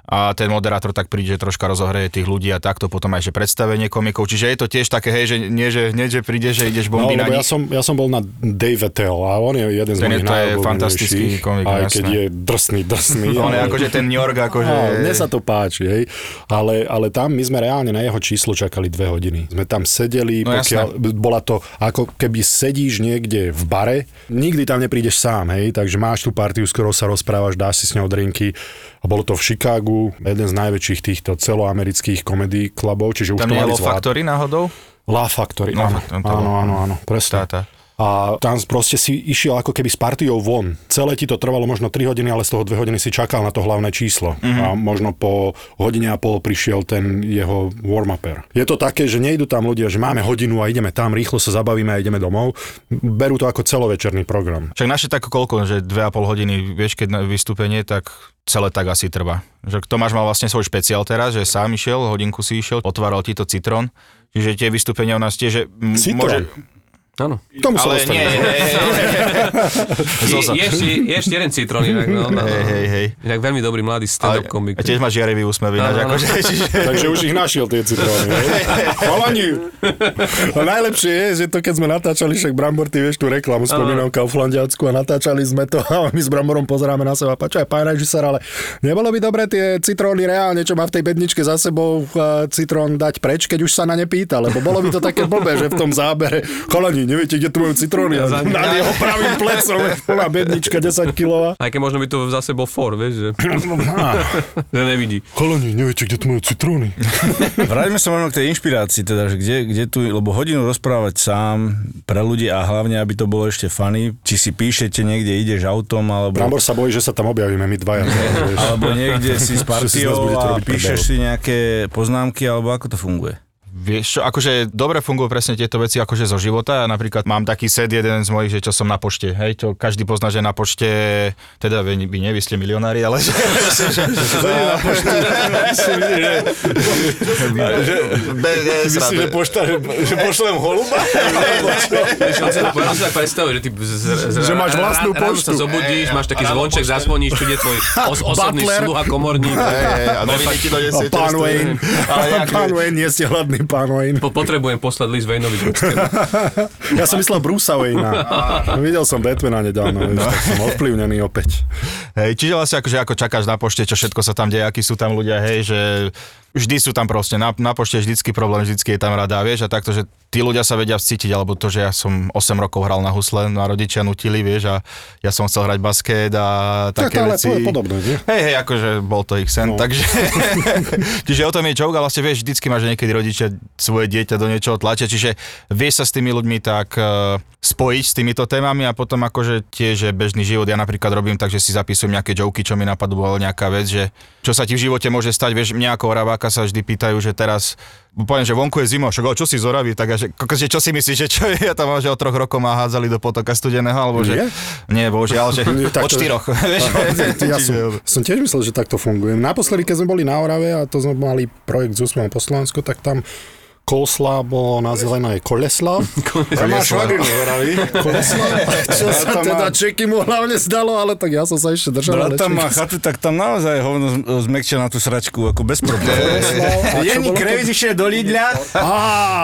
a ten moderátor tak príde, že troška rozohreje tých ľudí a takto, potom aj že predstavenie komikov, čiže je to tiež také, hej, že nie, že hneď, že príde, že ideš No, bomby na lebo ja nich. som, ja som bol na Dave Attell a on je jeden z Ten je- mojich je fantastický komik, aj jasné. keď je drsný, drsný. On je akože ten New York, akože... No, mne sa to páči, hej. Ale, ale tam my sme reálne na jeho číslo čakali dve hodiny. Sme tam sedeli, No, pokiaľ, bola to ako keby sedíš niekde v bare, nikdy tam neprídeš sám, hej, takže máš tú partiu, s ktorou sa rozprávaš, dáš si s ňou drinky. A bolo to v Chicagu, jeden z najväčších týchto celoamerických komedí klubov, čiže už Tam to mali zvlád- Factory náhodou? La Factory, La áno, Factory, to áno, áno, áno, presne. Tá, tá. A tam proste si išiel ako keby s partiou von. Celé ti to trvalo možno 3 hodiny, ale z toho 2 hodiny si čakal na to hlavné číslo. Mhm. A možno po hodine a pol prišiel ten jeho warm-upper. Je to také, že nejdu tam ľudia, že máme hodinu a ideme tam, rýchlo sa zabavíme a ideme domov. Berú to ako celovečerný program. Však naše tak koľko, že 2,5 hodiny, vieš, keď na vystúpenie, tak celé tak asi trvá. Že Tomáš mal vlastne svoj špeciál teraz, že sám išiel, hodinku si išiel, otváral ti to citrón. Čiže tie vystúpenia u nás tiež, že m- Citrón? môže... Áno. Tomu sa Ale nie, je, ešte, ešte jeden citrón inak, no, no, no. hej, hej, hej. Inak veľmi dobrý mladý stand-up komik. A tiež má žiarivý úsmev ináč, Áno, áno. akože, čiže... Takže už ich našiel tie citróny. Chalani! A najlepšie je, že to keď sme natáčali, však Brambor, ty vieš tú reklamu, spomínam Kauflandiacku a natáčali sme to a my s Bramborom pozeráme na seba. Počkaj, pán režisér, ale nebolo by dobre tie citróny reálne, čo má v tej bedničke za sebou a, citrón dať preč, keď už sa na ne pýta, lebo bolo by to také blbé, že v tom zábere, chalani, neviete, kde tu majú citróny? A nad jeho pravým plecom je plná bednička 10 kilová. Aj keď možno by to zase bol for, vieš, že, že nevidí. Chalani, neviete, kde tu majú citróny? Vráťme sa možno k tej inšpirácii, teda, že kde, kde tu, lebo hodinu rozprávať sám pre ľudí a hlavne, aby to bolo ešte funny, či si píšete niekde, ideš autom, alebo... Brambor sa bojí, že sa tam objavíme my dvaja. Alebo niekde si s partiou a píšeš si nejaké poznámky, alebo ako to funguje? Vieš čo, akože dobre fungujú presne tieto veci akože zo života. Ja napríklad mám taký set jeden z mojich, že čo som na pošte. Hej, to každý pozná, že na pošte, teda vy, vy nie, vy ste milionári, ale že. Myslíš, že, pošta, že, pošlem holuba? Tak že ty Že máš vlastnú ráno sa poštu. zobudíš, máš taký zvonček, zazvoníš, tu je tvoj os, osobný sluha, komorník. A noviny ti A donesie pán. Wayne. Pán Wayne, nie ste hladný, pán Wayne. Po, potrebujem poslať list Wayneovi. Ja som myslel Brusa Wayna. Videl som Batmana nedávno, vieš, tak som ovplyvnený opäť. Hej, čiže vlastne akože ako čakáš na pošte, čo všetko sa tam deje, akí sú tam ľudia, hej, že vždy sú tam proste, na, na pošte je vždycky problém, vždycky je tam rada, vieš, a takto, že tí ľudia sa vedia cítiť, alebo to, že ja som 8 rokov hral na husle, no a rodičia nutili, vieš, a ja som chcel hrať basket a Tak také ale veci. to je podobné, nie? Hej, hej, akože bol to ich sen, No. takže... čiže o tom je joke, a vlastne vieš, vždycky máš niekedy rodičia svoje dieťa do niečoho tlačia, čiže vieš sa s tými ľuďmi tak uh, spojiť s týmito témami a potom akože tiež je bežný život. Ja napríklad robím tak, že si zapisujem nejaké joky, čo mi napadlo, bola nejaká vec, že čo sa ti v živote môže stať, vieš, mňa ako oraváka sa vždy pýtajú, že teraz poviem, že vonku je zima, však čo si zoravý, tak že, že čo si myslíš, že čo je, ja tam že od troch rokov ma hádzali do potoka studeného, alebo že... Nie? Nie, bohužiaľ, že Nie, od štyroch. Ja som, som tiež myslel, že takto funguje. Naposledy, keď sme boli na Orave a to sme mali projekt s úsmevom po Slovensku, tak tam Kolsla bolo na zelené kolesla. To máš švagrinu, vraví. kolesla? Čo sa Brata teda má- Čeky mu hlavne zdalo, ale tak ja som sa ešte držal. ale Brata má chatu, tak tam naozaj hovno zmekčia na tú sračku, ako bez problémov. Jení kreviz išiel do Lidľa. Á,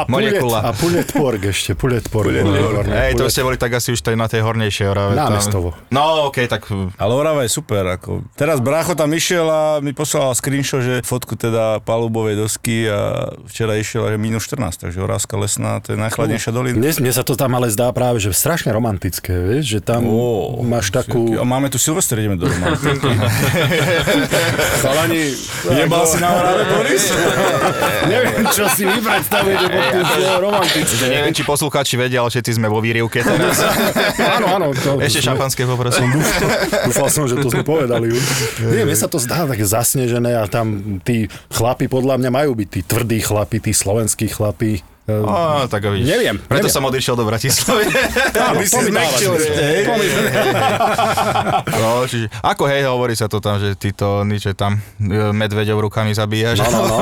pulet, Molekula. a Puletporg ešte, Puletporg. Puletporg. Hej, to ste boli tak asi už tej na tej hornejšej Orave. Námestovo. No, okej, tak Ale Orava je super. Ako. Teraz brácho tam išiel a mi poslal screenshot, že fotku teda palubovej dosky a včera išiel aj minus 14, takže Orávska lesná, to je najchladnejšia dolina. Mne, mne sa to tam ale zdá práve, že strašne romantické, vieš, že tam Ó, máš takú... A máme tu Silvester, ideme do romantiky. Chalani, Jebal si na Orave, Boris? neviem, čo si vy predstavujete pod tým romantické. neviem, či poslucháči vedia, ale všetci sme vo výrivke teraz. Áno, áno. To, Ešte šampanské poprosím. Dúfal som, že to sme povedali už. Nie, mne sa to zdá také zasnežené a tam tí chlapi podľa mňa majú byť tí tvrdí chlapi, tí slovenskí chlapi. Ehm, Á, tak vidíš. Neviem, Preto neviem. som odišiel do Bratislavy. Zmysel. To mi- no, čiže, ako hej, hovorí sa to tam, že ty to nič, že tam e, medveďov rukami zabíjaš. No, no, no.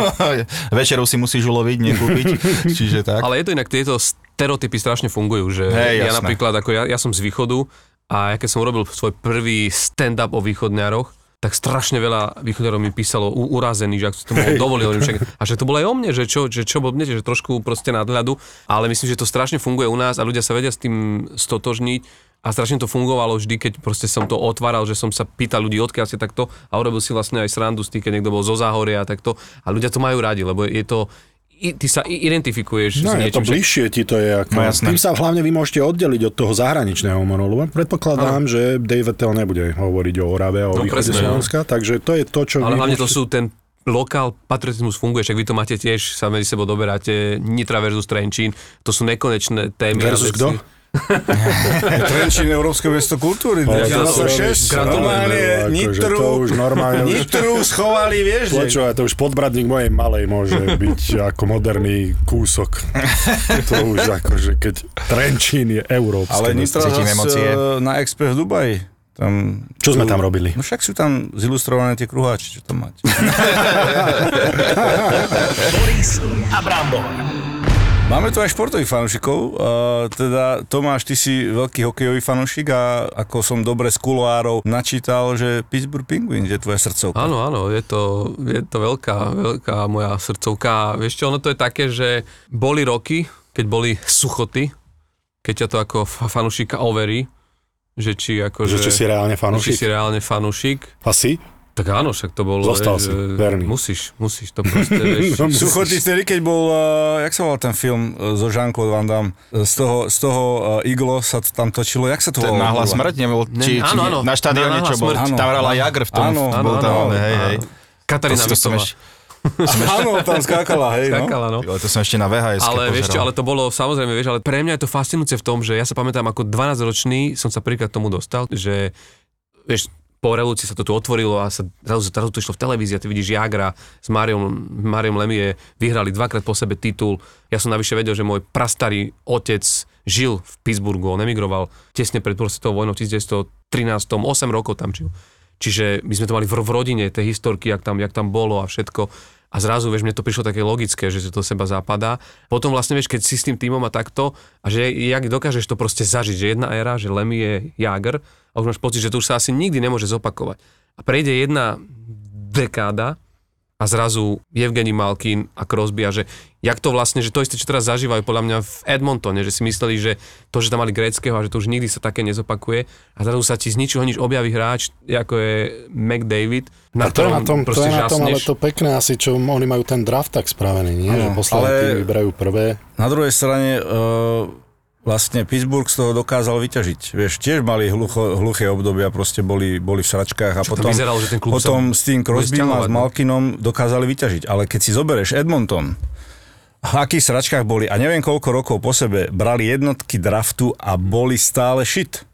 Večeru si musíš uloviť, nekúpiť. Čiže tak. Ale je to inak, tieto stereotypy strašne fungujú, že Hej, ja jasné. napríklad, ako ja, ja som z východu a ja keď som urobil svoj prvý stand-up o východňaroch, tak strašne veľa východňarov mi písalo u, urazený, že ak to mohol dovoliť, však, a že to bolo aj o mne, že čo, že čo blbnete, že trošku proste nadhľadu, ale myslím, že to strašne funguje u nás a ľudia sa vedia s tým stotožniť a strašne to fungovalo vždy, keď proste som to otváral, že som sa pýtal ľudí, odkiaľ ste takto a urobil si vlastne aj srandu z tých, keď niekto bol zo Záhoria a takto. A ľudia to majú radi, lebo je to, i, ty sa identifikuješ No, s je to niečím, že- bližšie ti to je. Ako, No, jasné. tým sa hlavne vy môžete oddeliť od toho zahraničného lebo predpokladám, že Dave Attell nebude hovoriť o Orave a o No, východe presne, no. Slovenska, takže to je to, čo Ale vy hlavne to môžete- sú ten lokál patriotizmus funguje, však vy to máte tiež, sa medzi sebou doberáte, Nitra versus Trenčín, to sú nekonečné témy. Versus kto? Trenčín Európske mesto kultúry. Sú- 96. gratulujem, Normálne akože Nitru, to už normálne už- Nitru schovali, vieš. Počúvaj, to už podbradník mojej malej môže byť ako moderný kúsok. To už akože, keď Trenčín je európske. Ale. Nitra e, na Express v Dubaji. Tam, Čo sme tam robili? No však sú tam zilustrované tie kruháči, čo tam máte. Boris a Brambor. Máme tu aj športových fanúšikov, uh, teda Tomáš, ty si veľký hokejový fanúšik a ako som dobre z kuloárov načítal, že Pittsburgh Penguins je tvoja srdcovka. Áno, áno, je to, je to veľká, veľká moja srdcovka. Vieš čo, ono to je také, že boli roky, keď boli suchoty, keď ťa to ako fa- fanúšika overí, že či ako, Že či si reálne či fanúšik? si reálne fanúšik. Asi? Tak áno, však to bolo... Zostal vieš, si, verný. Musíš, musíš to proste, vieš. Suchotý vtedy, keď bol, uh, jak sa volal ten film uh, so Jean-Claude Van Damme, z toho, z toho uh, Iglo sa to tam točilo, jak sa to Ten volalo? náhla kurva? smrť nebol, Ne, či, či áno, áno. na štadióne Náhla čo bol, tam hrala. Jagr v tom, Áno, bol áno, tam, áno. hej, hej. Katarína ešte- Áno, tam skákala, hej, no. Skákala, no. Jo, to som ešte na VHS Ale vieš čo, ale to bolo samozrejme, vieš, ale pre mňa je to fascinujúce v tom, že ja sa pamätám ako 12-ročný som sa prvýkrát tomu dostal, že vieš, po revolúcii sa to tu otvorilo a sa zrazu, zrazu to išlo v televízii a ty vidíš Jagra s Máriom, Máriom Lemie vyhrali dvakrát po sebe titul. Ja som navyše vedel, že môj prastarý otec žil v Pittsburghu, on emigroval tesne pred tou vojnou v 1913, 8 rokov tam žil. Čiže my sme to mali v, v rodine, tie historky, jak tam, jak tam bolo a všetko. A zrazu, vieš, mne to prišlo také logické, že to seba zapadá. Potom vlastne, vieš, keď si s tým týmom a takto, a že jak dokážeš to proste zažiť, že jedna éra, že Lemmy je Jager, a už máš pocit, že to už sa asi nikdy nemôže zopakovať. A prejde jedna dekáda a zrazu Evgeni Malkin a Crosby a že jak to vlastne, že to isté, čo teraz zažívajú podľa mňa v Edmontone, že si mysleli, že to, že tam mali gréckého a že to už nikdy sa také nezopakuje a zrazu sa ti z ničoho nič objaví hráč, ako je McDavid, A na to je na tom, to je na tom ale to pekné asi, čo oni majú ten draft tak spravený, nie? že Áno, poslední ale- ale... vyberajú prvé. Na druhej strane uh, vlastne Pittsburgh z toho dokázal vyťažiť. Vieš, tiež mali hlucho, hluché obdobia, proste boli, boli v sračkách a Čo to potom, vyzeralo, že ten klub potom s tým Crosbym a s no. Malkinom dokázali vyťažiť. Ale keď si zoberieš Edmonton, v akých sračkách boli a neviem koľko rokov po sebe brali jednotky draftu a boli stále shit.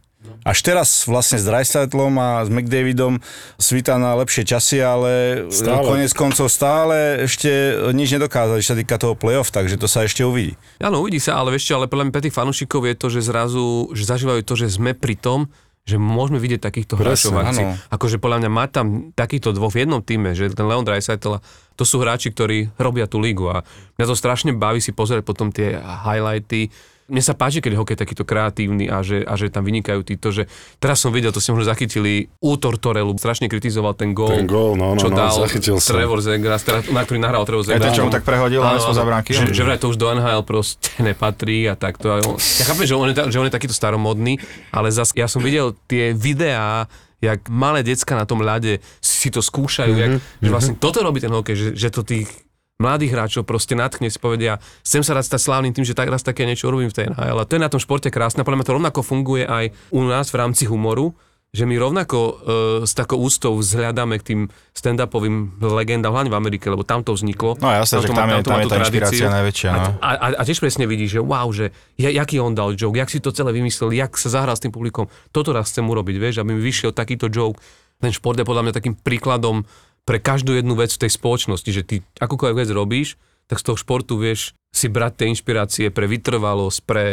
Až teraz vlastne s Dreisaitlom a s McDavidom svita na lepšie časy, ale Stále. konec koncov stále ešte nič nedokázali, čo sa týka toho playoff, takže to sa ešte uvidí. Áno, uvidí sa, ale čo, ale pre tých fanúšikov je to, že zrazu, že zažívajú to, že sme pri tom, že môžeme vidieť takýchto hráčov v akcii. Akože podľa mňa má tam takýchto dvoch v jednom týme, že ten Leon Dreisaitl, to sú hráči, ktorí robia tú lígu a mňa to strašne baví si pozrieť potom tie highlighty. Mne sa páči, keď je hokej takýto kreatívny a že, a že tam vynikajú títo, že teraz som videl, to ste možno zachytili, útor Torelu strašne kritizoval ten gól, Ten gól, no, no, čo no, dal zachytil. Trevor Zegras, teda, na ktorý nahral Trevor Zegras. to, čo mu tak prehodil, ale spoza bránky. Že, že vraj to už do NHL proste nepatrí a takto. Ja chápem, že on, je, že on je takýto staromodný, ale zas, ja som videl tie videá, jak malé decka na tom ľade si to skúšajú, mm-hmm, jak, že vlastne toto robí ten hokej, že, že to tých mladých hráčov proste natchne, si povedia, chcem sa raz stať slávnym tým, že tak raz také niečo robím v tej NHL. A to je na tom športe krásne. Podľa mňa to rovnako funguje aj u nás v rámci humoru, že my rovnako e, s takou ústou vzhľadáme k tým stand-upovým legendám, hlavne v Amerike, lebo tam to vzniklo. No jasné, že má- tam je, tam má je tá inšpirácia najväčšia. A, No. a, a, a tiež presne vidíš, že wow, že ja, jaký on dal joke, jak si to celé vymyslel, jak sa zahral s tým publikom. Toto raz chcem urobiť, vieš, aby mi vyšiel takýto joke. Ten šport je podľa mňa takým príkladom pre každú jednu vec v tej spoločnosti, že ty akúkoľvek vec robíš, tak z toho športu vieš si brať tie inšpirácie pre vytrvalosť, pre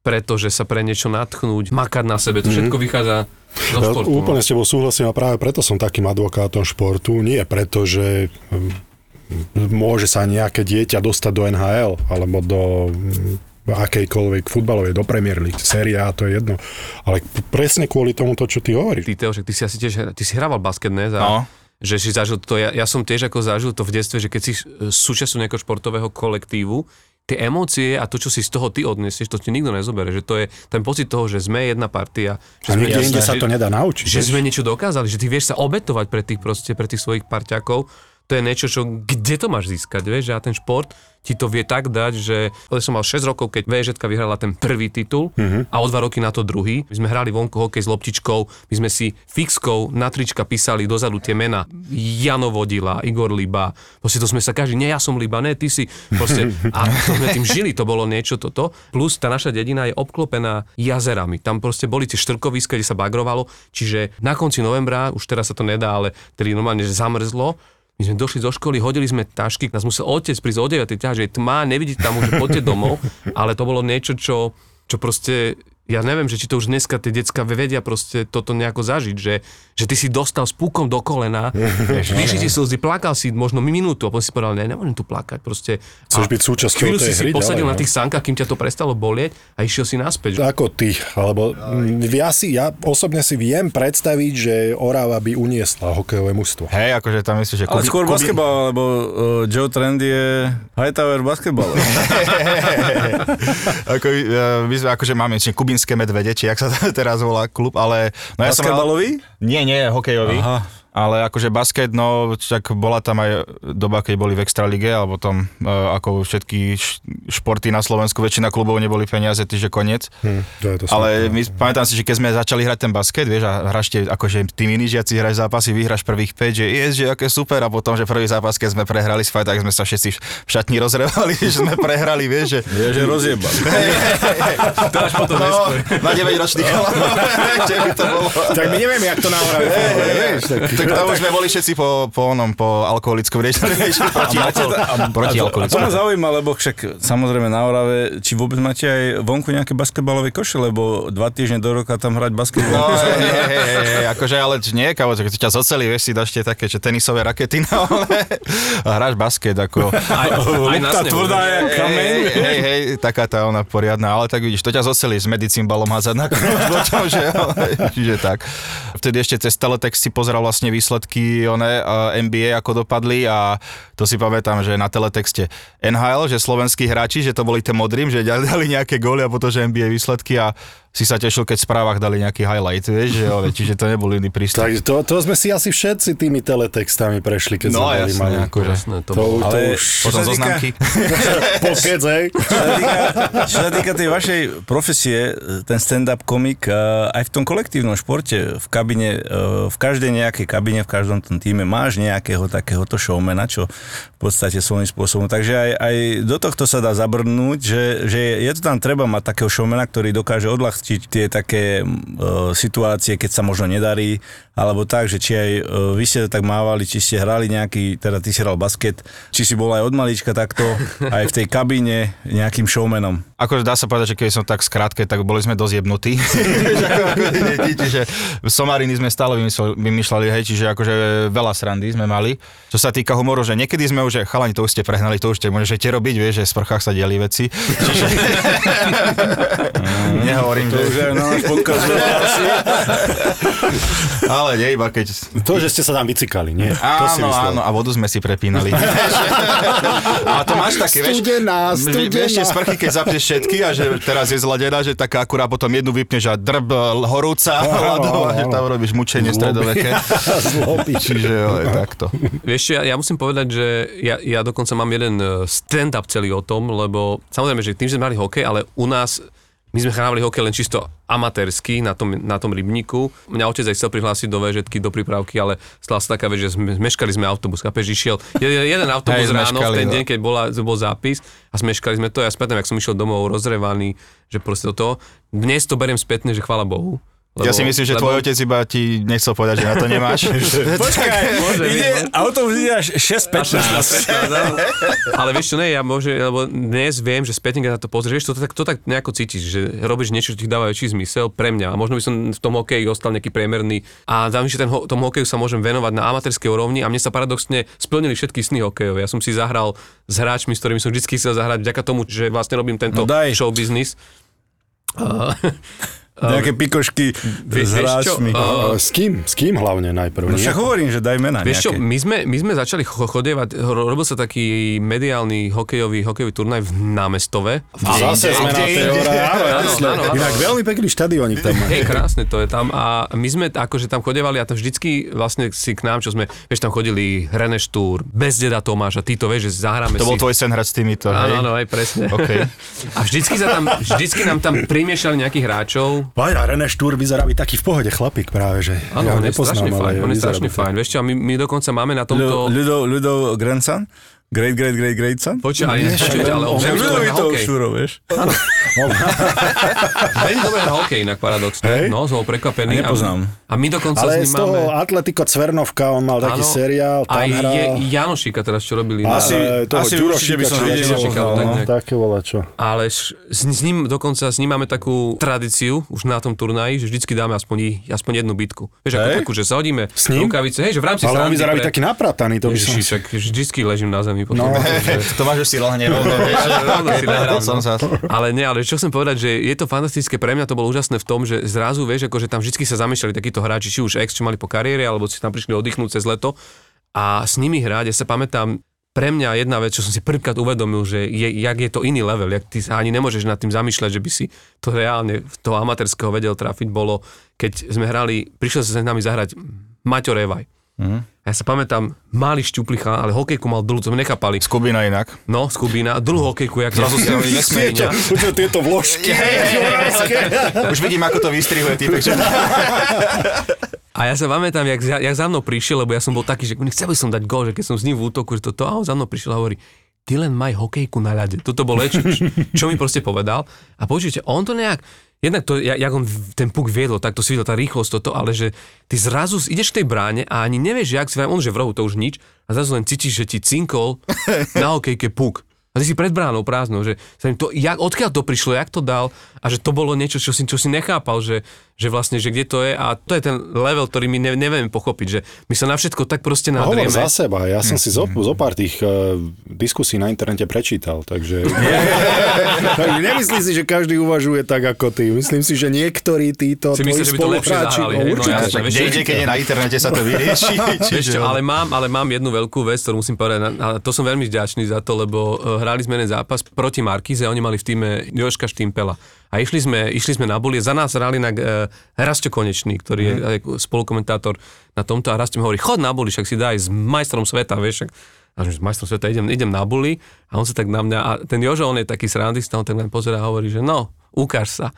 preto, že sa pre niečo natchnúť, makať na sebe, to všetko vychádza zo Ja športu. no. úplne s tebou súhlasím a práve preto som takým advokátom športu. Nie preto, že môže sa nejaké dieťa dostať do NHL alebo do akejkoľvek futbalovej, do Premier League, séria to je jedno. Ale presne kvôli tomu to, čo ty hovoríš. Ty, Teo, že ty si asi tiež, ty si hrával basket, ne? Za, No. Že si zažil to, ja, ja som tiež ako zažil to v detstve, že keď si e, súčasťou nejakého športového kolektívu, tie emócie a to, čo si z toho ty odnesieš, to ti nikto nezobere, že to je ten pocit toho, že sme jedna partia. A Že sme, nikde inde sa že- to nedá naučiť. že vieš. sme niečo dokázali, že ty vieš sa obetovať pre tých, proste, pre tých svojich parťakov, to je niečo, čo, kde to máš získať, vieš, a ten šport ti to vie tak dať, že som mal 6 rokov, keď VŽ vyhrala ten prvý titul Mhm. a o dva roky na to druhý. My sme hrali vonku hokej s loptičkou, my sme si fixkou na trička písali dozadu tie mena. Jano Vodila, Igor Liba, proste to sme sa každý, nie ja som Liba, ne, ty si, proste, a to sme tým žili, to bolo niečo toto. Plus tá naša dedina je obklopená jazerami, tam proste boli tie štrkoviska, kde sa bagrovalo, čiže na konci novembra, už teraz sa to nedá, ale tedy normálne, že zamrzlo, my sme došli zo školy, hodili sme tašky, nás musel otec prísť o 9. ťa, že je tma, nevidíte tam už, poďte domov, ale to bolo niečo, čo, čo proste, ja neviem, že či to už dneska tie decka vedia proste toto nejako zažiť, že, že ty si dostal s púkom do kolena, vyšli ti slzy, plakal si možno minútu a potom si povedal, ne, nemôžem tu plakať, proste. Chceš byť súčasťou tej si si hry posadil ďalej, na no. tých sánkach, kým ťa to prestalo bolieť a išiel si naspäť. Ako ty, alebo ja si, ja osobne si viem predstaviť, že Orava by uniesla hokejové mužstvo. Hej, akože tam myslíš, že Ale Kubi- skôr Kubi- basketbal, lebo uh, Joe Trend je Hightower basketbal. Ako, e, my sme akože máme ešte kubinské medvede, či jak sa teraz volá klub, ale... No ja som? Nie, nie, hokejový. Aha. Ale akože basket, no, tak bola tam aj doba, keď boli v Extralige, alebo tam e, ako všetky š- športy na Slovensku, väčšina klubov neboli peniaze, tyže koniec. Hm, to je to Ale smutné. my, pamätám si, že keď sme začali hrať ten basket, vieš, a hráš tie, akože tí minižiaci hraš zápasy, vyhráš prvých 5, že je, že aké super, a potom, že prvý zápas, keď sme prehrali s tak sme sa všetci v šatni rozrevali, že sme prehrali, vieš, že... Je, že rozjebal. To až potom No, neskôr. na 9 ročný Čo by to bolo? Tak my nevieme, jak to na Orave funguje, vieš, tak... Tak tam už sme boli všetci po, po onom, po alkoholickom riešení, proti, proti A to alkoholickom. ma zaujíma, lebo však samozrejme na Orave, či vôbec máte aj vonku nejaké basketbalové koše, lebo dva týždne do roka tam hrať No, basketbal. hej, hej, hej, hej, akože, ale nie, kávo, keď ťa zoceli, vieš, si dáš tie také, že tenisové rakety na ole a hráš basket, ako... Aj, aj Tá tvrdá je kameň. Hej, hej, hej, taká tá ona poriadna, ale tak vidíš, to ťa zoceli s medicínbalom házať na krv, že, čiže tak. Vtedy ešte cez teletext si pozeral vlastne výsledky one, uh, NBA, ako dopadli a to si pamätám, že na teletexte NHL, že slovenskí hráči, že to boli tie modrým, že dali nejaké góly a potom, že NBA výsledky a si sa tešil, keď v správach dali nejaký highlight, vieš, že, ale, čiže to nebol iný prístup. Tak to, to sme si asi všetci tými teletextami prešli, keď No sme jasné, mali. akože. Jasné, to To, bolo. to Ale už... čo Potom sa týka- zoznamky. Pokec, hej. Čo sa, týka, tej vašej profesie, ten stand-up komik, eh, aj v tom kolektívnom športe, v kabine, eh, v každej nejakej kabine, v každom tom týme máš nejakého takéhoto showmana, čo v podstate svojím spôsobom. Takže aj, aj do tohto sa dá zabrnúť, že, že je to tam treba mať takého showmana, ktorý dokáže odľahčiť či tie také uh, situácie, keď sa možno nedarí, alebo tak, že či aj uh, vy ste tak mávali, či ste hrali nejaký, teda ty si hral basket, či si bol aj od malička takto, aj v tej kabíne nejakým showmanom. Akože dá sa povedať, že keď som tak skrátke, tak boli sme dosť jebnutí. Čiže somariny sme stále vymýšľali, hej, čiže akože veľa srandy sme mali. Čo sa týka humoru, že niekedy sme už, že chalani, to už ste prehnali, to už ste môžete robiť, vieš, že v sprchách sa diali veci. Čiže... Nehovorím, To už že... aj náš podcast. Ale nie iba keď... To, že ste sa tam vycikali, nie? to si Áno, myslel. áno, a vodu sme si prepínali. a to máš také, vieš, Studená, vie- vieš tie studená. sprchy, keď zapneš všetky a že teraz je zladená, že taká akurát potom jednu vypneš a drb horúca, hladová, že tam robíš mučenie stredoveké. Zlobí. Čiže jo, je takto. Vieš, ja, ja musím povedať, že ja, ja dokonca mám jeden e, stand-up celý o tom, lebo samozrejme, že tým, že sme hrali hokej, ale u nás my sme hrávali hokej len čisto amatérsky na tom, na tom rybníku. Mňa otec aj chcel prihlásiť do VŽetky, do prípravky, ale stala sa taká vec, že sme, meškali sme autobus. Chápeš, išiel jeden, jeden autobus ráno v ten deň, keď bola, bol zápis a smeškali sme to. Ja spätne, ak som išiel domov rozrevaný, že proste do toho. Dnes to beriem spätne, že chvála Bohu. Ja si myslím, že tvoj otec iba ti nechcel povedať, že na to nemáš. Počkaj, Môže ide, autobus ide až 6.15. Ale vieš čo, ne, ja môže, lebo dnes viem, že spätne, keď na to pozrieš, vieš, to, tak, to tak nejako cítiš, že robíš niečo, čo ti dáva väčší zmysel pre mňa. A možno by som v tom hokeji ostal nejaký priemerný a dám, že ten, ho- tomu hokeju sa môžem venovať na amatérskej úrovni a mne sa paradoxne splnili všetky sny hokejov. Ja som si zahral s hráčmi, s ktorými som vždy chcel zahrať, vďaka tomu, že vlastne robím tento No daj. show business. Uh, Nejaké pikošky Vie- s hráčmi. uh, A S kým? S kým hlavne najprv? No však hovorím, že daj mena Vieš čo, my sme, my sme začali cho- chodievať, ro- robil sa taký mediálny hokejový, hokejový turnaj v námestove. Zase sme na áno. Inak veľmi pekný štadionik tam má. Hej, krásne to je tam a my sme akože tam chodevali a tam vždycky vlastne si k nám, čo sme, vieš, tam chodili René Štúr, Bezdeda Tomáš a títo, vieš, že zahráme To bol tvoj sen hrať s týmito, hej? Áno, áno, aj presne. OK. A vždycky, sa tam, vždycky nám tam primiešali nejakých hráčov. Paja, René Štúr vyzerá byť taký v pohode chlapík práve, že Áno, ja on je strašne nepoznám, fajn, ale on je strašne fajn. Vieš čo, a my, my dokonca máme na tomto... Ľudo, Ľudo, Grandson? Great, great, great, great son? Počkaj, ale, počkajte, ale on je hrá to hokej. šúro, vieš? Veľmi dobre hrá hokej inak paradoxne. Hej? No, som prekvapený. A nepoznám. A, my dokonca Ale s ním z toho máme... Atletico Cvernovka, on mal taký Áno, seriál, tam aj hral... je Janošika teraz, čo robili. Asi- Ale toho asi Ďurošika, určite by som vedel, no, tak nejak. Také volá čo. Ale s, s ním dokonca, s ním máme takú tradíciu už na tom turnaji, že vždycky dáme aspoň, aspoň jednu bitku. Vieš, ako takú, že sa hodíme rukavice, hej, že v rámci Ale on vyzerá taký naprataný, to by som... Vždycky ležím na zemi potom. No. To máš už si lahne rovno, vieš. Rovno si nahrám, som no. sa. Ale nie, ale čo chcem povedať, že je to fantastické, pre mňa to bolo úžasné v tom, že zrazu, vieš, akože tam vždy sa zamýšľali takíto hráči, či už ex, čo mali po kariére, alebo si tam prišli oddychnúť cez leto a s nimi hrať, ja sa pamätám, pre mňa jedna vec, čo som si prvýkrát uvedomil, že je, jak je to iný level, jak ty sa ani nemôžeš nad tým zamýšľať, že by si to reálne v toho amatérskeho vedel trafiť, bolo, keď sme hrali, prišiel sa s nami zahrať Maťo Revaj. Mhm. Ja sa pamätám, malý šťuplicha, ale hokejku mal dlhú, to sme nechápali. Skubina inak. No, z Kubína, dlhú hokejku, jak zrazu si oni nesmienia. Počuť tieto vložky. Už vidím, ako to vystrihuje týpek. že- A ja sa pamätám, jak, jak za mnou prišiel, lebo ja som bol taký, že chcel by som dať gol, že keď som s ním v útoku, že toto, a on za mnou prišiel a hovorí, ty len maj hokejku na ľade. Toto bol čo, čo mi proste povedal. A počujte, on to nejak, jednak to, ja- jak on ten puk viedol, tak to si videl, tá rýchlosť toto, ale že ty zrazu ideš k tej bráne a ani nevieš, jak si on, že v rohu to už nič, a zrazu len cítiš, že ti cinkol na hokejke puk. A ty si pred bránou prázdnou, že sa to, jak, odkiaľ to prišlo, jak to dal a že to bolo niečo, čo si, čo si nechápal, že, že vlastne, že kde to je a to je ten level, ktorý my ne, nevieme pochopiť, že my sa na všetko tak proste Hovor nadrieme. za seba, ja som si zo, zo pár tých uh, diskusí na internete prečítal, takže... takže nemyslím si, že každý uvažuje tak ako ty. Myslím si, že niektorí títo Si myslíš, že by to lepšie zahrali, no? No určite. jasné, Tak vieš, ide, keď je na internete, sa to vyrieši. Čo, ale mám, ale mám jednu veľkú vec, ktorú musím povedať, a to som veľmi vďačný za to, lebo uh, hrali sme jeden zápas proti Markize, oni mali v týme Joška Štimpela. A išli sme, išli sme na bulie, za nás hrali na uh, Rastio Konečný, ktorý je aj spolukomentátor na tomto a Rastio mi hovorí, chod na buli, však si daj s majstrom sveta, vieš, však a že s majstrom sveta idem, idem na buli a on sa tak na mňa, a ten Jožo, on je taký srandista, on tak len pozerá a hovorí, že no, ukáž sa.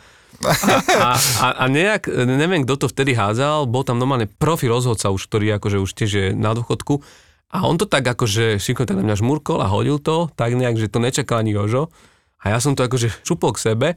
A, a, a nejak, neviem, kto to vtedy hádzal, bol tam normálne profi rozhodca už, ktorý akože už tiež je na dôchodku. A on to tak akože šikovne tak na mňa žmurkol a hodil to, tak nejak, že to nečakal ani Jožo. A ja som to akože šupol k sebe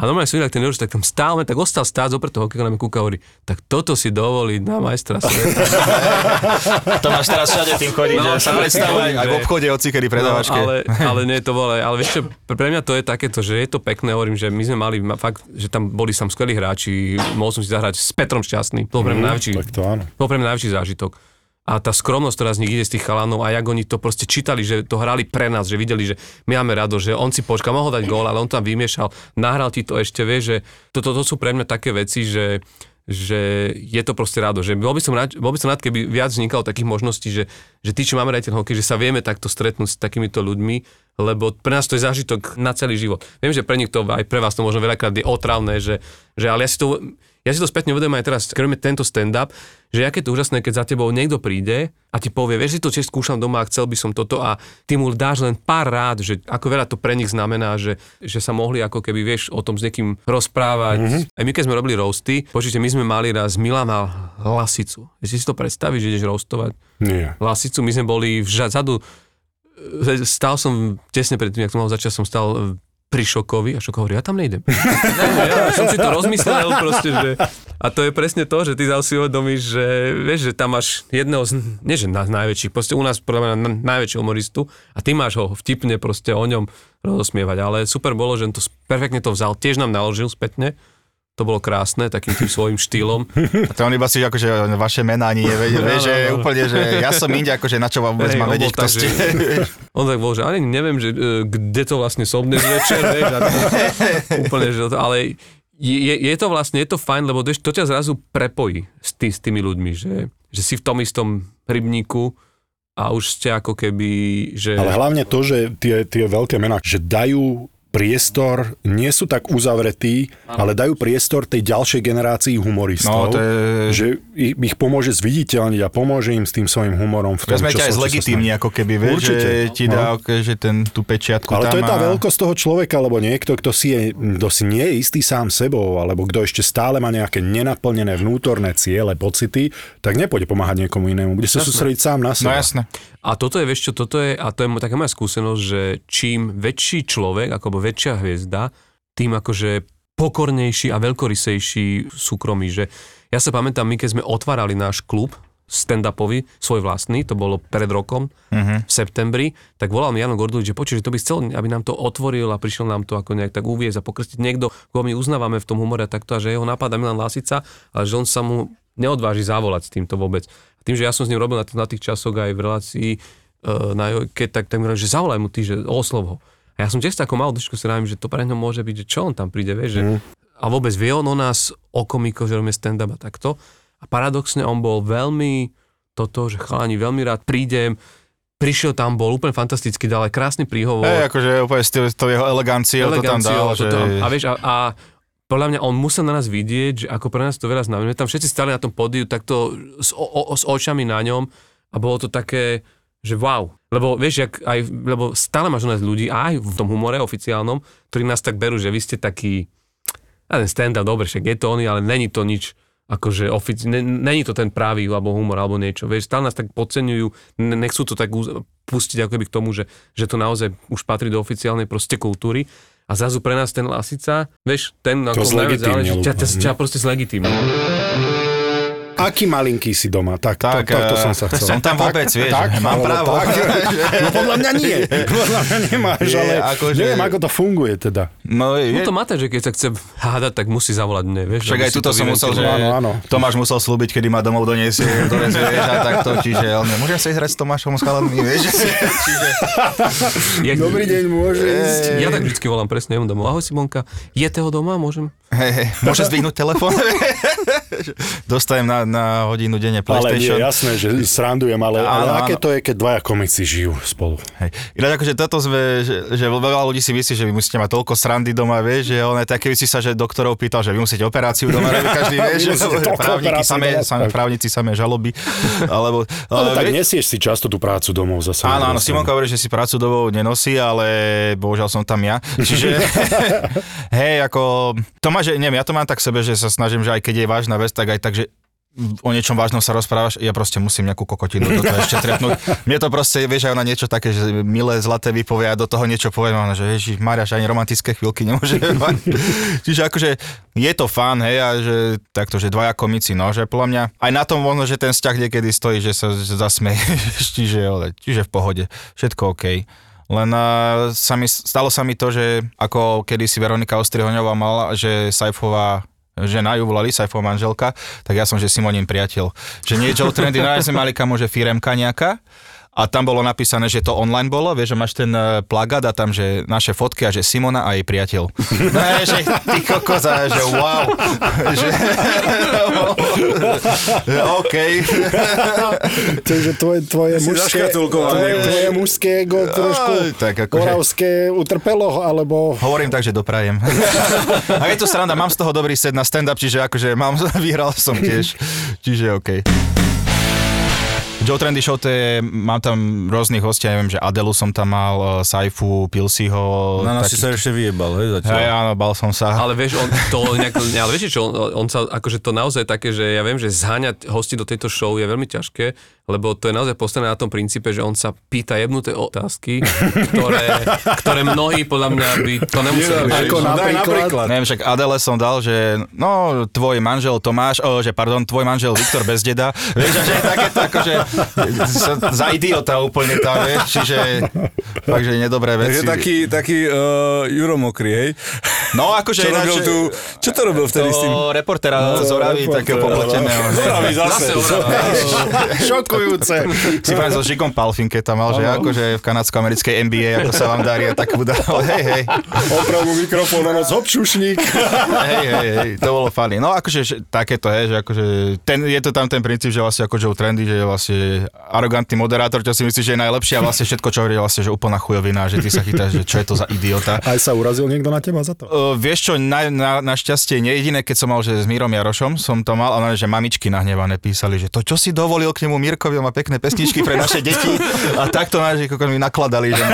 A normálne som videl, ten Jožo, tak tam stále, tak ostal stáť, zopred toho hokejka na mňa kúka, hovorí, tak toto si dovolí na majstra sveta. To máš teraz všade tým chodiť, No, že sa predstavuj aj v obchode odcikedy predavačke. No, ale, ale nie, to bolo, ale vieš čo, pre mňa to je takéto, že je to pekné, hovorím, že my sme mali ma- fakt, že tam boli tam skvelí hráči, mohol som si zahrať s Petrom Šťastný, to bol pre mňa najväčší, Tak to áno. to bol pre mňa najväčší zážitok. A tá skromnosť, ktorá z nich ide z tých chalanov a jak oni to proste čítali, že to hrali pre nás, že videli, že my máme rado, že on si počka, mohol dať gól, ale on tam vymiešal, nahral ti to ešte, vieš, že toto to, to sú pre mňa také veci, že že je to proste rado, že bol by som rád, bol by som rád keby viac vznikalo takých možností, že, že tí, čo máme rád ten hokej, že sa vieme takto stretnúť s takýmito ľuďmi, lebo pre nás to je zážitok na celý život. Viem, že pre nich to aj pre vás to možno veľakrát je otravné, že, že ale ja si to, ja si to spätne uvedomujem aj teraz, keď tento stand-up, že aké to úžasné, keď za tebou niekto príde a ti povie, vieš, si to tiež skúšam doma a chcel by som toto a ty mu dáš len pár rád, že ako veľa to pre nich znamená, že, že sa mohli ako keby, vieš, o tom s niekým rozprávať. Mm-hmm. Aj my, keď sme robili roasty, počujte, my sme mali raz Milana Lasicu. Vieš si to predstaviť, že ideš roastovať Nie. Lasicu, my sme boli vzadu, e, stál som tesne pred tým, jak to mal začať, som stál e, pri Šokovi a Šoko hovorí, ja tam nejdem. ja som si to rozmyslel proste, že... A to je presne to, že ty si uvedomíš, že vieš, že tam máš jedného z, nie že na, najväčších, proste u nás podľa mňa na, najväčšieho humoristu a ty máš ho vtipne proste o ňom rozosmievať. Ale super bolo, že on to perfektne to vzal, tiež nám naložil spätne, to bolo krásne, takým tým svojim štýlom. A to on iba si akože vaše mená ani nevie, vie, že no, no. úplne, že ja som inde, akože na čo vám vôbec Hej, mám on vedieť, kto tak, ste. On tak bol, že ani neviem, že e, kde to vlastne som dnes večer, vieš, a to, úplne, že to, ale je, je, je to vlastne, je to fajn, lebo vieš, to ťa zrazu prepojí s, tý, s tými ľuďmi, že, že si v tom istom rybníku a už ste ako keby, že... Ale hlavne to, že tie, tie veľké mená, že dajú priestor, nie sú tak uzavretí, ale dajú priestor tej ďalšej generácii humoristov, No, to je- že ich, ich pomôže zviditeľniť a pomôže im s tým svojim humorom v tom, Vezme čo ťa aj zlegitímni, ako keby, vieš, Určite, že ti dá, no. okay, že ten, tú pečiatku Ale tam to je tá a- veľkosť toho človeka, alebo niekto, kto si, je, kto si nie je istý sám sebou, alebo kto ešte stále má nejaké nenaplnené vnútorné ciele, pocity, tak nepôjde pomáhať niekomu inému. Bude sa Jasné. sústrediť sám na No seba. A toto je, vieš čo, toto je, a to je taká moja skúsenosť, že čím väčší človek, ako väčšia hviezda, tým akože pokornejší a veľkorysejší súkromí, že ja sa pamätám, my keď sme otvárali náš klub stand-upový, svoj vlastný, to bolo pred rokom, Mhm. v septembri, tak volal mi Jano Gordulič, že počuj, že to by chcel, aby nám to otvoril a prišiel nám to ako nejak tak uviezť a pokrstiť niekto, koho my uznávame v tom humore a takto, a že jeho napadá Milan Lasica, ale že on sa mu neodváži zavolať s týmto vôbec. A tým, že ja som s ním robil na, t- na tých časoch aj v relácii, uh, na, keď tak, tak mi že zavolaj mu ty, že oslov ho. A ja som tiež takou mal dušku si vravím, že to pre ňo môže byť, že čo on tam príde, vieš, že, a vôbec vie on o nás, o komiko, že robíme stand-up a takto. A paradoxne on bol veľmi toto, že chalani, veľmi rád prídem, prišiel tam, bol úplne fantastický, dal aj krásny príhovor. Hej, akože úplne tou jeho eleganciou to tam dal, že... A vieš, a, a podľa mňa on musel na nás vidieť, že ako pre nás to veľa znamená. Tam všetci stali na tom pódiu takto s, o, o, s očami na ňom a bolo to také, že wow. Lebo vieš, jak aj, lebo stále máš u nás ľudí, aj v tom humore oficiálnom, ktorí nás tak berú, že vy ste taký, a ten stand-up, dobre, však je to oný, ale není to nič, akože ofici- ne, není to ten pravý alebo humor alebo niečo. Vieš, stále nás tak podceňujú, ne- nechcú to tak pustiť ako keby k tomu, že, že to naozaj už patrí do oficiálnej proste kultúry. A zrazu pre nás ten Lasica, vieš, ten ako najviac záleží, ťa, ťa, ťa proste zlegitímne. Aký malinký si doma? Tak, Tak, to, to, to eh, som sa chcel. som tam vôbec, vieš, mám alebo právo. Tak, no podľa mňa nie. Podľa mňa nemáš, Je, ale akože- neviem, ako to funguje teda. No, je, No to máte, že keď sa chce hádať, tak musí zavolať mne, vieš. však aj tuto to som musel, že. Áno, áno. Tomáš musel slúbiť, kedy ma domov donesie, donesie, vieš, a takto, čiže on môžem sa ísť hrať s Tomášom s chalanmi, vieš, čiže... Ja, Dobrý deň, môže ísť. Ja tak vždycky volám presne jemu domov. Ahoj Simonka, je toho doma, môžem? Hej, hej, môže zdvihnúť telefón? Dostajem na, na hodinu denne Ale nie, PlayStation. jasné, že srandujem, ale, ale Áno, aké áno. to je, keď dvaja komici žijú spolu? Hej. Ináč akože toto sme, že, že veľa ľudí si myslí, že vy musíte mať toľko srandy doma, vieš, že on aj také si sa, že doktorov pýtal, že vy musíte operáciu doma robiť každý, vieš, Vy že právniky samé, samé, právnici samé žaloby, alebo... Ale tak vieš- nesieš si často tú prácu domov zase. Áno, áno, Simonka hovorí, že si prácu domov nenosí, ale bohužiaľ som tam ja. Čiže, hej, ako, to má, že, neviem, ja to mám tak sebe, že sa snažím, že aj keď je vážna vec, tak aj tak, že o niečom vážnom sa rozprávaš, ja proste musím nejakú kokotinu do toho ešte trepnúť. Mne to proste, vieš, aj ona niečo také, že milé, zlaté vypovie a do toho niečo poviem, ona, že ježiš, Maria, že ani romantické chvíľky nemôže mať. Čiže akože je to fán, hej, a že takto, že dvaja komici, no, že podľa mňa aj na tom možno, že ten vzťah niekedy stojí, že sa zasmeješ, čiže, ale, čiže v pohode, všetko OK. Len sa mi, stalo sa mi to, že ako kedysi Veronika Ostrihoňová mala, že Saifová žena ju volali, Saifová manželka, tak ja som, že Simonín priateľ. Že nie Joe Trendy, no ja sme mali kamo, firemka nejaká, a tam bolo napísané, že to online bolo, vieš, že máš ten eh, plagát a tam, že naše fotky a že Simona a jej priateľ. No je, že ty kokos a že wow. Že, že OK. Takže tvoje, tvoje mužské, tvoje, tvoje mužské ego trošku tak akože- oravské utrpelo, alebo... Hovorím tak, že doprajem. A je to sranda, mám z toho dobrý set na stand-up, čiže akože mám, vyhral som tiež, čiže OK. Joe Trendy Show, to je, mám tam rôznych hostí, ja neviem, že Adelu som tam mal, eh, Saifu, Pilsiho. Na nás si sa ešte vyjebal, hej, zatiaľ. Hej, áno, bal som sa. Ale vieš, on to nejak, ale vieš čo, on, on sa, akože to naozaj také, že ja viem, že zháňať hosti do tejto show je veľmi ťažké, lebo to je naozaj postavené na tom princípe, že on sa pýta jebnuté otázky, ktoré, ktoré mnohí podľa mňa by to nemuseli. Vieš. Ako napríklad, napríklad. Neviem, však Adele som dal, že no, tvoj manžel Tomáš, o, že pardon, tvoj manžel Viktor bez deda, vieš, že je takéto akože za idiota úplne tam, vieš, čiže takže nedobré Takže veci. taký, taký uh, Juro Mokrý, hej? No, akože Čo robil ináč- tu, čo to robil vtedy s tým? To reportéra z Oravy, takého popleteného. Zoravý zase. Zase šokujúce. Si pamätám so Žigom Palfin, keď tam mal, že akože v kanadsko-americkej NBA, ako sa vám darí, a tak udal, hej, hej, Opravu mikrofón na noc, hop, šušník. hej, hej, hej, to bolo funny. No akože že- takéto je, že akože, ten, je to tam ten princíp, že vlastne ako Joe Trendy, že je vlastne arogantný moderátor, čo si myslíš, že je najlepší a vlastne všetko, čo hovorí, vlastne, že úplná chujovina, že ty sa chytáš, že čo je to za idiota. Aj sa urazil niekto na teba za to? Uh, vieš čo, na, na, našťastie nie jediné, keď som mal, že s Mírom Jarošom som to mal, ale že mamičky nahnevané písali, že to čo si dovolil k nemu Mirkovi, má pekné pesničky pre naše deti a takto náš, ako mi nakladali, že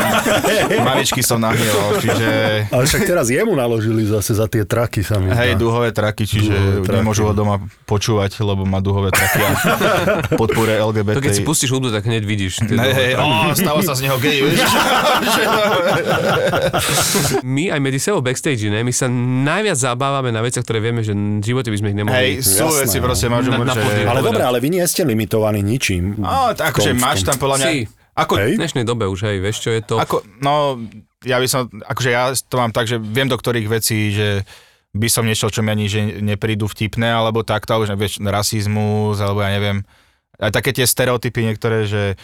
mamičky som nahneval, čiže Ale však teraz jemu naložili zase za tie traky sa mi hej, duhové traky, čiže Duhové traky. nemôžu ho doma počúvať, lebo má duhové traky a podpore LGBT. To keď si pustíš hudbu, tak hneď vidíš. tie Hej, ó, stáva sa z neho gej, vieš? My aj medzi sebou backstage, ne, my sa najviac zabávame na veciach, ktoré vieme, že v živote by sme ich nemohli. Hej, sú Jasné, veci no. proste, máš Na- na že... Ale povedať. dobre, ale vy nie ste limitovaní ničím. No, akože máš tam podľa mňa... Si. Ako, Hej. V dnešnej dobe už, hej, vieš čo je to? Ako, no, ja by som, akože ja to mám tak, že viem do ktorých vecí, že by som nešiel, čo mi ani že neprídu vtipné, alebo takto, alebo že vieš, rasizmus, alebo ja neviem, aj také tie stereotypy niektoré, že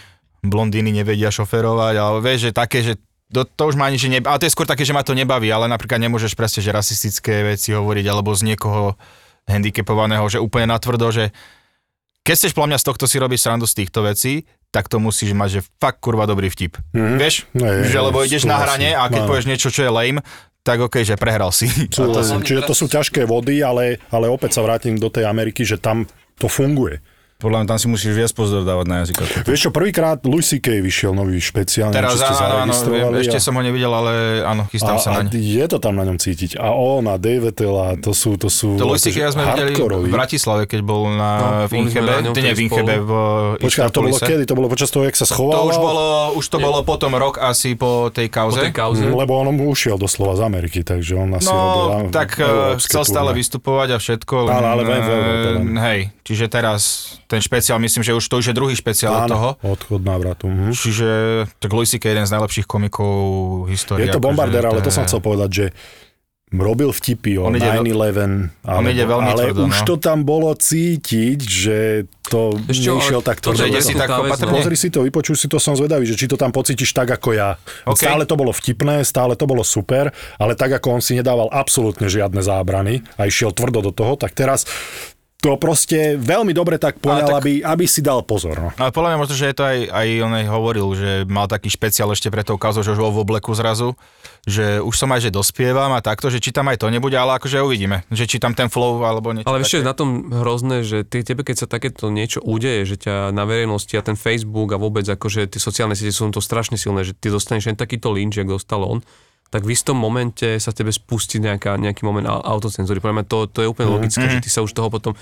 blondíny nevedia šoferovať, alebo vieš, že také, že to, to už ma ani, že ne, ale to je skôr také, že ma to nebaví, ale napríklad nemôžeš presne, že rasistické veci hovoriť, alebo z niekoho handicapovaného, že úplne natvrdo, že keď chceš podľa mňa z tohto si robiť srandu z týchto vecí, tak to musíš mať, že fakt kurva dobrý vtip. Mm-hmm. Vieš? Hej, že hej, lebo ideš na hrane a keď Áno. povieš niečo, čo je lame, tak okej, že prehral si. Súhlasím. Čiže to sú ťažké vody, ale, ale opäť sa vrátim do tej Ameriky, že tam to funguje. Podľa mňa tam si musíš viac pozor dávať na jazyk. Vieš čo, prvýkrát Louis C.K. vyšiel nový špeciál, neviem, Teraz či ste áno, áno, viem, zaregistrovali. ešte a- som ho nevidel, ale áno, chystám a, sa a naň. je to tam na ňom cítiť. A on a David Tella, to sú, to sú To Lucy, akože ja sme videli v Bratislave, keď bol na, No, v Inchebe, na to nie v Inchebe, v Počkaj, a to bolo kedy? To bolo počas toho, jak sa To schoval? už bolo, už to bolo potom rok asi po tej Po kauze. tej kauze. Lebo on ušiel doslova z Ameriky, takže on asi robil... No, tak európske chcel stále vystupovať a všetko. Ale len. eh, Hej, čiže teraz ten špeciál, myslím, že už to už je druhý špeciál od toho. odchod návratu. Mhm. Čiže tak Louis C.K. je jeden z najlepších komikov histórie. Je to akože bombardér, ale to som chcel povedať, že robil vtipy o On ide veľ- 9-11, on ide veľmi ale tvrdo, už no. to tam bolo cítiť, že to Ešte, ale nešiel tak tvrdo. ide si tak opatrne. Pozri si to, vypočuj si to, som zvedavý, že či to tam pocítiš tak ako ja. OK. Stále to bolo vtipné, stále to bolo super, ale tak ako on si nedával absolútne žiadne zábrany a išiel tvrdo do toho, tak teraz to proste veľmi dobre tak poňal, tak- aby, aby si dal pozor. No. Ale podľa mňa možno, že je to aj, aj on aj hovoril, že mal taký špeciál ešte pre tou kauzou, že už bol v obleku zrazu, že už som aj, že dospievam a takto, že či tam aj to nebude, ale akože uvidíme, že či tam ten flow alebo niečo Ale ešte také. na tom hrozné, že ty, tebe keď sa takéto niečo udeje, že ťa na verejnosti a ten Facebook a vôbec akože tie sociálne siete sú to strašne silné, že ty dostaneš len takýto lynč, jak dostal on, tak v istom momente sa tebe spustí nejaká, nejaký moment au- autocenzúry. Podľa mňa to, to je úplne logické, že ty sa už toho potom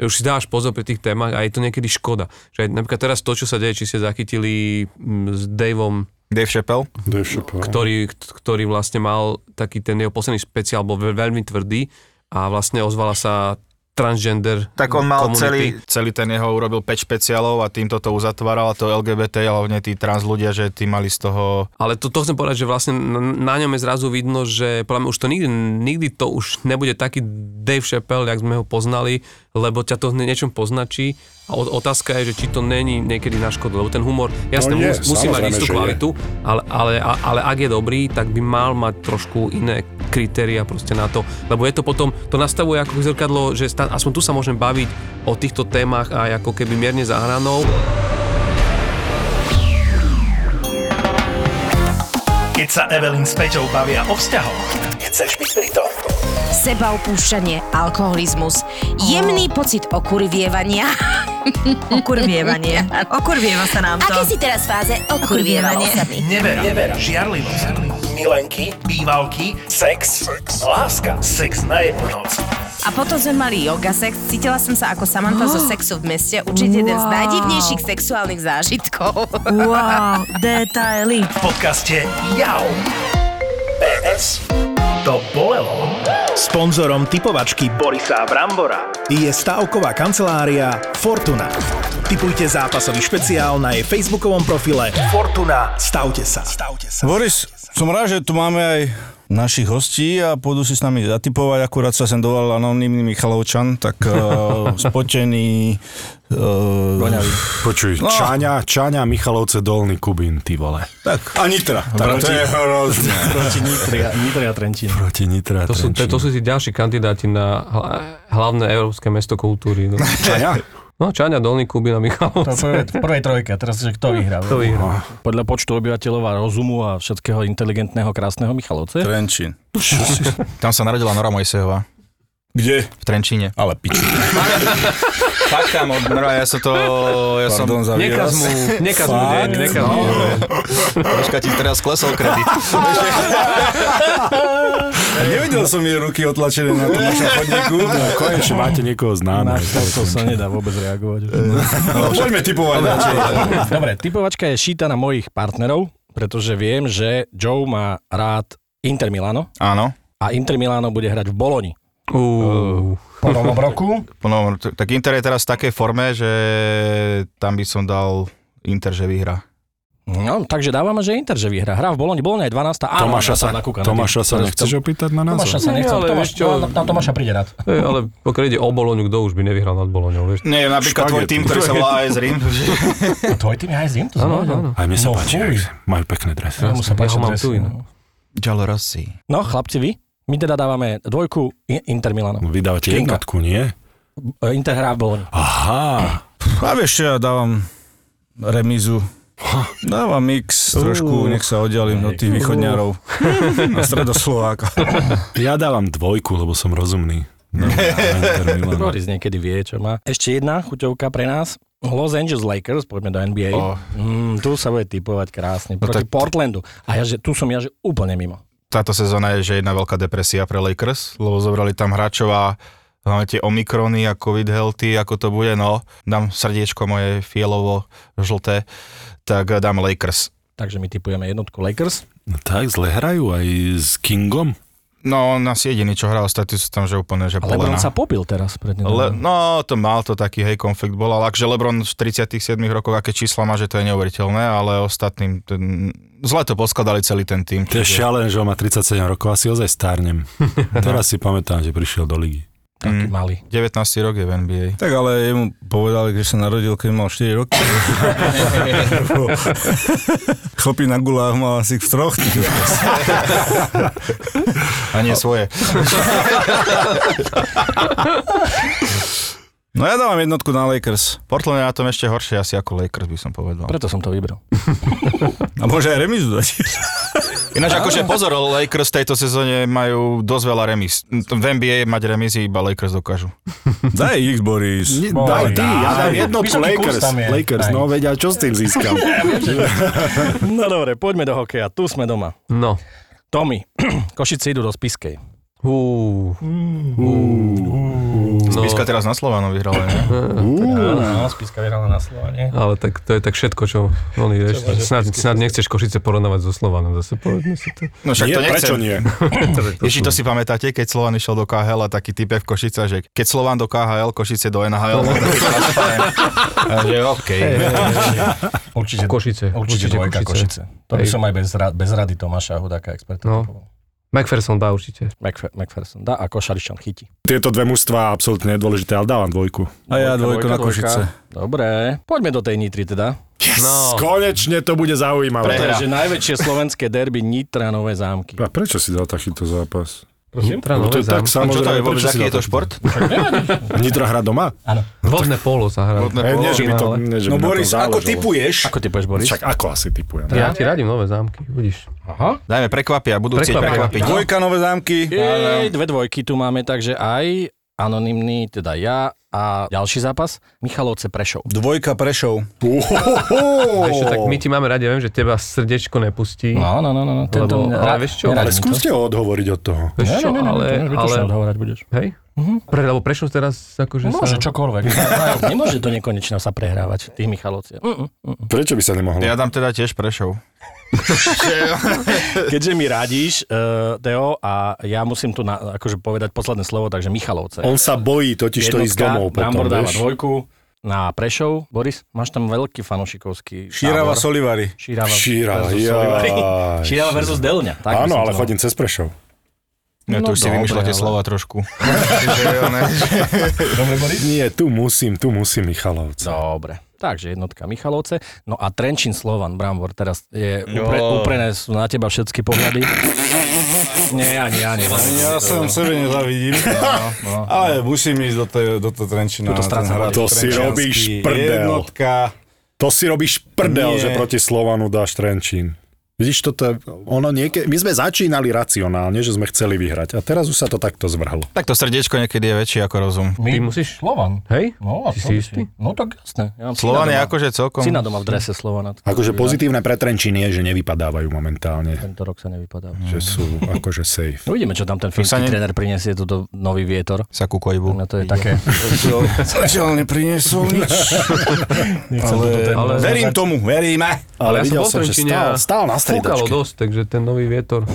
už si dáš pozor pri tých témach a je to niekedy škoda. Že aj napríklad teraz to, čo sa deje, či ste zachytili mm, s Daveom Dave Chappelle? Dave Chappelle. ktorý, ktorý vlastne mal taký ten jeho posledný špeciál, bol veľ- veľmi tvrdý a vlastne ozvala sa transgender Tak on mal celý, community. celý ten jeho, urobil 5 špeciálov a týmto to uzatváral a to LGBT, hlavne tí trans ľudia, že tí mali z toho... Ale to, to chcem povedať, že vlastne na, na ňom je zrazu vidno, že podľa mňa už to nikdy, nikdy to už nebude taký Dave Chappelle, jak sme ho poznali, lebo ťa to niečom poznačí a otázka je, že či to není niekedy na škodu, lebo ten humor, jasne, No je, musí mať istú kvalitu, ale, ale, ale ak je dobrý, tak by mal mať trošku iné kritéria proste na to, lebo je to potom, to nastavuje ako zrkadlo, že sta, aspoň tu sa môžem baviť o týchto témach a ako keby mierne za hranou. Keď sa Evelyn s Peťou bavia o vzťahoch, chceš byť pri tom. Seba upúšťanie, alkoholizmus, jemný pocit okurvievania. Okurvievanie. Okurvieva sa nám to. Aké si teraz fáze okurvieva Okurvievanie. osadný? Nevera, nevera, žiarlivosť, milenky, bývalky, sex, láska, sex na jednu noc. A potom sme mali yoga sex. Cítila som sa ako Samantha zo sexu v meste. Určite jeden z Wow. najdivnejších sexuálnych zážitkov. Wow, detaily. V podcaste Jau. PS. To bolelo. Sponzorom typovačky Borisa Brambora je stavková kancelária Fortuna. Typujte zápasový špeciál na jej facebookovom profile Fortuna. Stavte sa. Stavte sa. Boris, som rád, že tu máme aj našich hostí a pôjdu si s nami zatipovať. Akurát sa sem dovolal anonimný Michalovčan, tak uh, spotený. Uh, Počuj, No. Čáňa, Čáňa, Michalovce, Dolný Kubín, ty vole. tak, A Nitra. Tak to je hrozné. Proti Nitria, Nitria Trenčín. Proti Nitra. To sú, to, to sú tí ďalší kandidáti na hla- hlavné európske mesto kultúry. No. Čáňa? No, Čaňa, Dolný Kubín a To Michalovce. prvé, v prvej trojke, teraz, že kto vyhrá? Kto vyhrá? Podľa počtu obyvateľov a rozumu a všetkého inteligentného, krásneho Michalovce. Trenčín. Tam sa narodila Nora Mojsejová. Kde? V Trenčíne. Ale piči. Fakt tam, od Nora, ja sa to... Ja som... Pardon za Nekaz mu, nekaz mu deň, Fakt? nekaz mu deň. Troška ti teraz klesol kredit. Nevidel som jej ruky otlačené na tom našom chodníku. No, konečne máte niekoho Na známe. to sa nedá vôbec reagovať. No, poďme typovať. Dobre, typovačka je šíta na mojich partnerov, pretože viem, že Joe má rád Inter Milano Áno. a Inter Milano bude hrať v Boloni. Uh, Po novom roku. No, t- tak Inter je teraz v takej forme, že tam by som dal Inter, že vyhrá. No, takže dávame, že Inter, že vyhrá. Hrá v Boloni, Boloni je 12. Áno, Tomáša sa, na kúka na Tomáša sa nechceš opýtať na Tomáša názor? sa nechcem. ale Tomáš, čo? na, na Tomáša príde rád. Hej, ale pokiaľ ide o Boloňu, kto už by nevyhral nad Boloňou, vieš? Nie, napríklad tvoj Špagety. tým, ktorý sa volá AS Rim. A tvoj tým je aj zim? To Áno, áno. Aj mne sa No, páči, majú pekné dresy. Sa Ja páči ho mám tu no. Giallo Rossi. No, chlapci, vy? My teda dávame dvojku Inter Milano. Vy dávate jednotku, nie? E, Inter hrá v Boloni. Aha. A vieš ja dávam remizu. Dávam mix trošku, nech sa oddialím od tých východňarov a stredoslováka. Ja dávam dvojku, lebo som rozumný. No, na Inter Milan. Boris niekedy vie, čo má. Ešte jedna chuťovka pre nás. Los Angeles Lakers, poďme do NBA. Oh. Mm, tu sa bude typovať krásne. No Proti tak- Portlandu. A ja, že, tu som ja, že úplne mimo. Táto sezóna je že jedna veľká depresia pre Lakers, lebo zobrali tam hráčov a hlavne tie Omikrony a COVID healthy, ako to bude, no, dám srdiečko moje fielovo žlté, tak dám Lakers. Takže my typujeme jednotku Lakers. No tak, zle hrajú aj s Kingom. No, on asi jediný, čo hral, ostatní sú tam, že úplne, že Ale. Lebron sa pobil teraz pred Le, no, to mal to taký, hej, konflikt bol, ale akže Lebron v 37 rokoch, aké čísla má, že to je neuveriteľné, ale ostatným, ten, zle to poskladali celý ten tým. To je šialené, že on má 37 rokov, asi ozaj stárnem. Teraz si pamätám, že prišiel do ligy. Taký Mm. malý. 19 rok je v NBA. Tak ale jemu povedali, že sa narodil, keď mal 4 roky. Chlpy na gulách mal asi v troch. A nie svoje. No ja dávam jednotku na Lakers. Portland je na tom ešte horšie asi ako Lakers, by som povedal. Preto som to vybral. A môže aj remizu dať. Ináč akože pozor, Lakers v tejto sezóne majú dosť veľa remis. V NBA mať remisy iba Lakers dokážu. Daj ich, Boris. Daj ty, ja dám jednotku Lakers. Lakers, Daj. no vedia, čo s tým získam. No dobre, poďme do hokeja. Tu sme doma. No, Tommy, Košice idú do Spiskej. Hú. No, Spiska teraz na Slovanu vyhrala, nie? Áno, Spiska vyhrala na Slovane. ale tak to je tak všetko, čo oni, vieš, snad, snad nechceš Košice porovnávať so Slovanom, zase povedme si to. No však Nie, to nechcem. prečo nie? Ježi, to si pamätáte, keď Slovan išiel do KHL a taký typek v Košice, že keď Slovan do KHL, Košice do NHL, že okej. Určite, Košice, určite, určite dvojka Košice. Košice. To by som aj bez rady Tomáša Hudáka experta No. McPherson dá určite. Macf- McPherson dá a Košaričan chytí. Tieto dve mužstva absolútne nedôležité, ale dávam dvojku. A ja dvojku na Košice. Dobre, poďme do tej Nitry teda. Yes, No. konečne to bude zaujímavé. To je, že najväčšie slovenské derby Nitra Nové zámky. A prečo si dal takýto zápas? Prosím? Nitra, No to je tak. A čo to je samozrejme, vôbec, aký je to šport? Nitra hra doma? Áno. Vodné polo sa hrá. Vodné E, nie, že by to, nie, že No Boris, ako typuješ? Ako typuješ, Boris? Však ako asi typujem? Ja ti radím nové zámky, vidíš. Aha. Dajme prekvapia, budú chcieť prekvapiť. Dvojka nové zámky. Jej, dve dvojky tu máme, takže aj anonymný, teda ja a ďalší zápas, Michalovce Prešov. Dvojka Prešov. Vieš tak my ti máme radi, ja viem, že teba srdečko nepustí. No, no, no, no. Tento, Lebo- ale vieš čo? Ale skúste ho odhovoriť od toho. Vieš čo, Ne, ne, ne, ale, ne, ne, ale, odhovárať budeš. hej? Pre, lebo Prešov teraz akože Môže sa... čokoľvek. Nemôže to nekonečne sa prehrávať, tých Michalovci. Mm, mm. Prečo by sa nemohlo? Ja dám teda tiež Prešov. Keďže mi radíš, uh, Teo, a ja musím tu na, akože povedať posledné slovo, takže Michalovce. On sa bojí totiž to ísť domov potom, Brambor dáva dvojku na Prešov. Boris, máš tam veľký fanošikovský Šírava tábor. Solivary. Šírava, Šírava, versus jaj. Solivary. Šírava versus Delňa. Tak Áno, ale chodím cez Prešov. No tu už si dobre, vymýšľate ale- slova trošku. Dobre, Boris? Nie, tu musím, tu musím Michalovce. Dobre. Takže jednotka Michalovce. No a Trenčín Slovan, Brambor, teraz je upre, uprené sú na teba všetky pohľady. Nie, ani ja, nie. Ja som sebe nezavidím. no. Ale musím ísť do toho, do toho Trenčina. Tuto hrad To si robíš prdel. Jednotka. To si robíš prdel, Nie. že proti Slovanu dáš Trenčín. Vidíš, toto ono nieke, my sme začínali racionálne, že sme chceli vyhrať a teraz už sa to takto zvrhlo. Tak to srdiečko niekedy je väčšie ako rozum. My, Ty musíš- Slovan. Hej? No, a si by istý? No tak jasné. Ja Slovan je akože celkom... Syna doma v drese Slovana. Akože pozitívne pre Trenčín je, že nevypadávajú momentálne. Tento rok sa nevypadá. Že sú akože safe. Uvidíme, čo tam ten fínsky ne- tréner prinesie, toto nový vietor. Sa ku kojbu. No to je také... Zatiaľ nepriniesol nič. Ale, ale verím tomu, veríme. Ale ja videl som že stál, stál na Fúkalo dosť, takže ten nový vietor.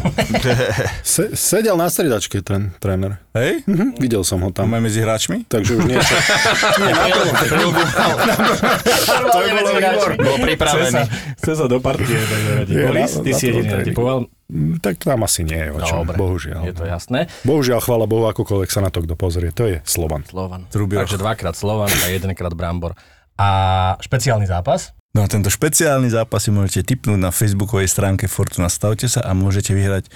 Se, sedel na striedačke ten tréner. Hej? Mhm, videl som ho tam. Máme medzi hráčmi? Takže už nie. nie na to, To bolo výbor. Bol pripravený. Chce sa do partie. Boris, ty si jediný natypoval. Mm, tak tam asi nie je o čom, Dobre, bohužiaľ. je to jasné. Bohužiaľ, chvála Bohu, akokoľvek sa na to kto pozrie, to je Slovan. Slovan. Trubioch. Takže dvakrát Slovan a jedenkrát Brambor. A špeciálny zápas? No a tento špeciálny zápas si môžete tipnúť na facebookovej stránke Fortuna. Stavte sa a môžete vyhrať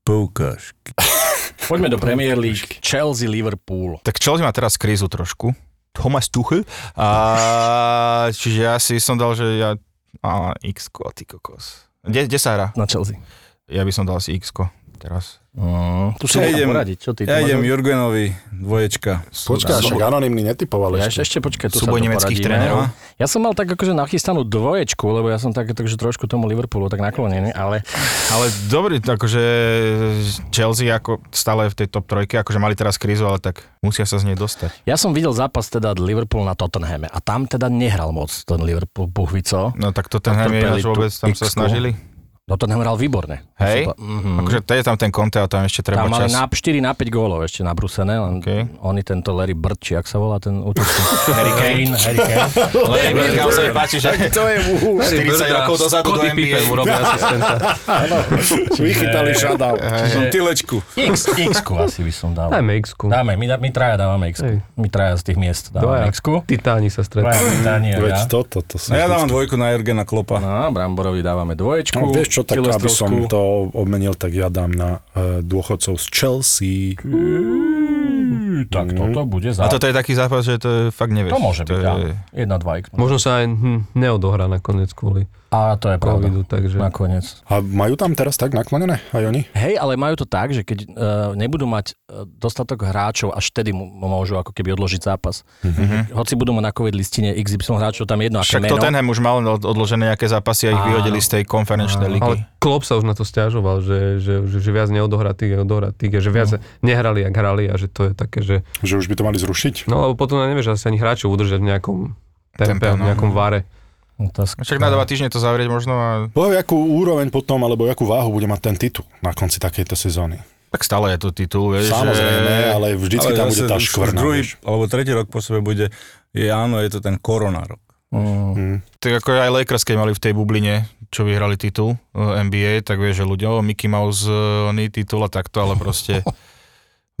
poukážky. Poďme do Premier League. Chelsea, Liverpool. Tak Chelsea má teraz krízu trošku. Thomas Tuchel. A, čiže ja si som dal, že ja... A, x ty kokos. Kde, kde sa hrá? Na Chelsea. Ja by som dal si x teraz. Mm, tu si Ja ja idem- poradiť. Čo ty? Ja idem Jurgenovi, dvoječka. Počkaj, však anonimný netypoval Ja ešte. ešte, ešte počkaj, tu Súboj sa to nemeckých trénerov. Ja som mal tak akože nachystanú dvoječku, lebo ja som tak, takže trošku tomu Liverpoolu tak naklonený, ale Ale dobrý, akože Chelsea ako stále v tej top trojke, akože mali teraz krízu, ale tak musia sa z nej dostať. ja som videl zápas teda Liverpool na Tottenhame a tam teda nehral moc ten Liverpool Buchvico. No tak to ten Ham je vôbec, tam sa snažili. Tottenham hral výborne. Hej? Mhm. Akože to je tam ten Conte a tam ešte treba Tam čas. na 4 na 5 gólov ešte nabrúsené, len Okay. oni tento Larry Bird, či jak sa volá ten útočník. Harry Kane, Harry Kane. Larry Bird, kam sa mi páči, že To je mu. 40 rokov dozadu do NBA. Robí asistenta. Vychytali šadal. Som tylečku. X, X-ku asi by som dal. Dajme x Dáme, my, my traja dávame x. My traja z tých miest dávame x-ku. titáni sa stretnú. Daniel, Veď ja. toto, to No ja dávam dvojku na Jurgena Klopa. No, Bramborovi dávame dvoječku. No, vieš čo, tak aby som to obmenil, tak ja dám na uh, dôchodcov z Chelsea. Tak toto bude za... A toto je taký zápas, že to fakt nevieš. To môže byť, je... áno. 1-2 x. Možno sa aj hm, neodohrá nakoniec kvôli A to je pravda. covidu, takže... Nakoniec. A majú tam teraz tak naklonené aj oni? Hej, ale majú to tak, že keď uh, nebudú mať uh, dostatok hráčov, až vtedy mu- môžu ako keby odložiť zápas. Mm-hmm. Hoci budú mať na COVID listine XY hráčov, tam je jedno aké Však meno. Tottenham už mal od- odložené nejaké zápasy a ich vyhodili z tej konferenčnej ligy. Ale Klopp sa už na to stiažoval, že, že, že, že viac neodohratých, odohratých, že viac no. nehrali, jak hrali a že to je také, že... Že už by to mali zrušiť? No lebo potom nevieš asi ani hráčov udržať v nejakom tempe, Tempe, v no. nejakom vare. Otázka. Však na dva týždne to zavrieť možno a Poviem, akú úroveň potom, alebo akú váhu bude mať ten titul na konci takejto sezóny. tak stále je to titul, vieš. Samozrejme, že... ale vždycky tam bude tá škvrna. Druhý, vieš. alebo tretí rok po sebe bude, je áno, je to ten korona rok. Mm. Tak ako aj Lakers, keď mali v tej bubline, čo vyhrali titul eh, NBA, tak vieš, že ľudia, o, Mickey Mouse, eh, oný titul a takto, ale proste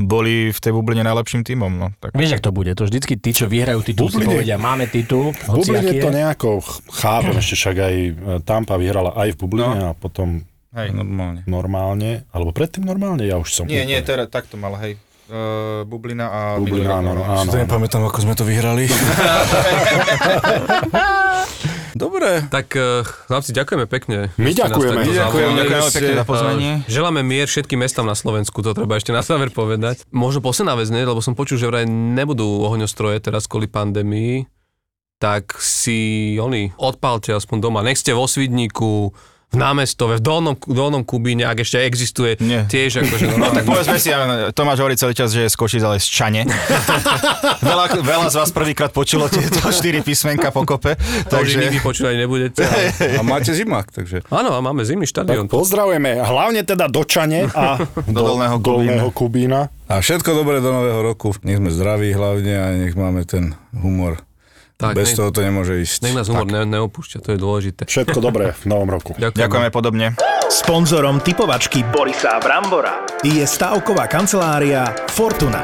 boli v tej bubline najlepším tímom. No. Tak, Vieš, ak to bude? To vždycky tí, čo vyhrajú titul, si Bubline. povedia, máme titul, V Bubline aký to je. nejako ch- chápem, ešte však aj e, Tampa vyhrala aj v Bubline a potom hej. Normálne. normálne, alebo predtým normálne, ja už som... Nie, nie, úplne- teraz takto mal, hej. Uh, bublina a Bublina, áno, áno, áno. To nepamätám, ako sme to vyhrali. Dobre. Tak uh, chlapci, ďakujeme pekne. My ďakujeme. takto My zavolali. Ďakujem, ďakujem ste- pekne za pozvanie. Eh, Želáme mier všetkým mestám na Slovensku, to treba ešte na záver povedať. Možno posledná vec, ne? lebo som počul, že vraj nebudú ohňostroje teraz kvôli pandémii, tak si oni odpalte aspoň doma. Nech ste vo Svidníku, v námestove, v Dolnom, Dolnom Kubíne, ak ešte existuje, Nie. tiež akože... No tak povedzme si, Tomáš hovorí celý čas, že je z Košic, ale z Čane. veľa, veľa z vás prvýkrát počulo tieto štyri písmenka pokope. Takže nikdy počúvať nebudete. ale- A máte zimák, takže... Áno, a máme zimný štadión. Pozdravujeme, hlavne teda do Čane a Do Dolného Kubína. Dolného Kubína. A všetko dobré do nového roku. Nech sme zdraví hlavne a nech máme ten humor. Tak, Bez nech- toho to nemôže ísť. Nech nás humor ne, neopúšťa, to je dôležité. Všetko dobré v novom roku. Ďakujem. ďakujeme podobne. Sponzorom typovačky Borisa Brambora je stavková kancelária Fortuna.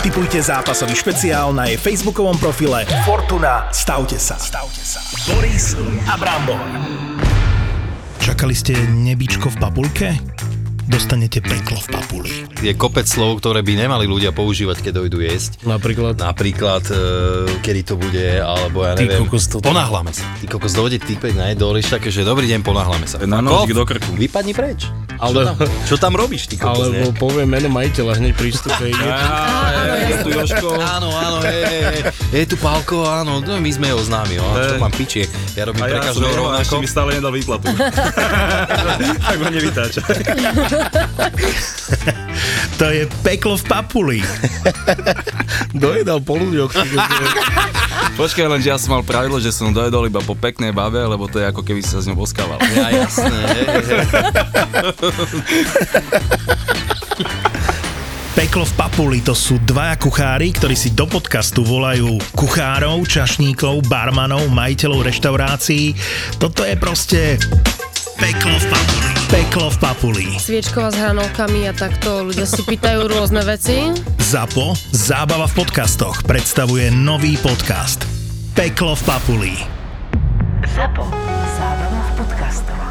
Typujte zápasový špeciál na jej facebookovom profile Fortuna. Stavte sa. Stavte sa. Boris a Brambor. Čakali ste nebičko v papulke? Dostanete peklo v papuli. Je kopec slov, ktoré by nemali ľudia používať, keď dojdu jesť. Napríklad. Napríklad, e, kedy to bude, alebo ja neviem. kokos, to- Ponáhľame sa. Ty kokos dojde týpek na jedoliš také, že dobrý deň, ponáhľame sa. Na nožík do krku. Vypadni preč. Ale- Čo tam, čo tam robíš, ty kokos, Alebo ne? povie meno majiteľa hneď prístupe. je tu Jožko. Áno, áno, je, je, je, je tu Pálko, áno, no, my sme jeho známi, no, čo mám piči, ja robím A pre ja každého jeho, a ešte rovnako. mi stále nedal výplatu. tak ma nevytáča. To je peklo v papuli. Dojedal po ľuďoch. Počkaj, len že ja som mal pravidlo, že som dojedol iba po peknej babe, lebo to je ako keby si sa s ňou boskával. Ja, jasné, hej, hej. Peklo v papuli to sú dvaja kuchári, ktorí si do podcastu volajú kuchárov, čašníkov, barmanov, majiteľov reštaurácií. Toto je proste Peklo v papuli. Peklo v papuli. Sviečkova s hranolkami a takto ľudia si pýtajú rôzne veci. ZAPO, zábava v podcastoch, predstavuje nový podcast. Peklo v papuli. ZAPO, zábava v podcastoch.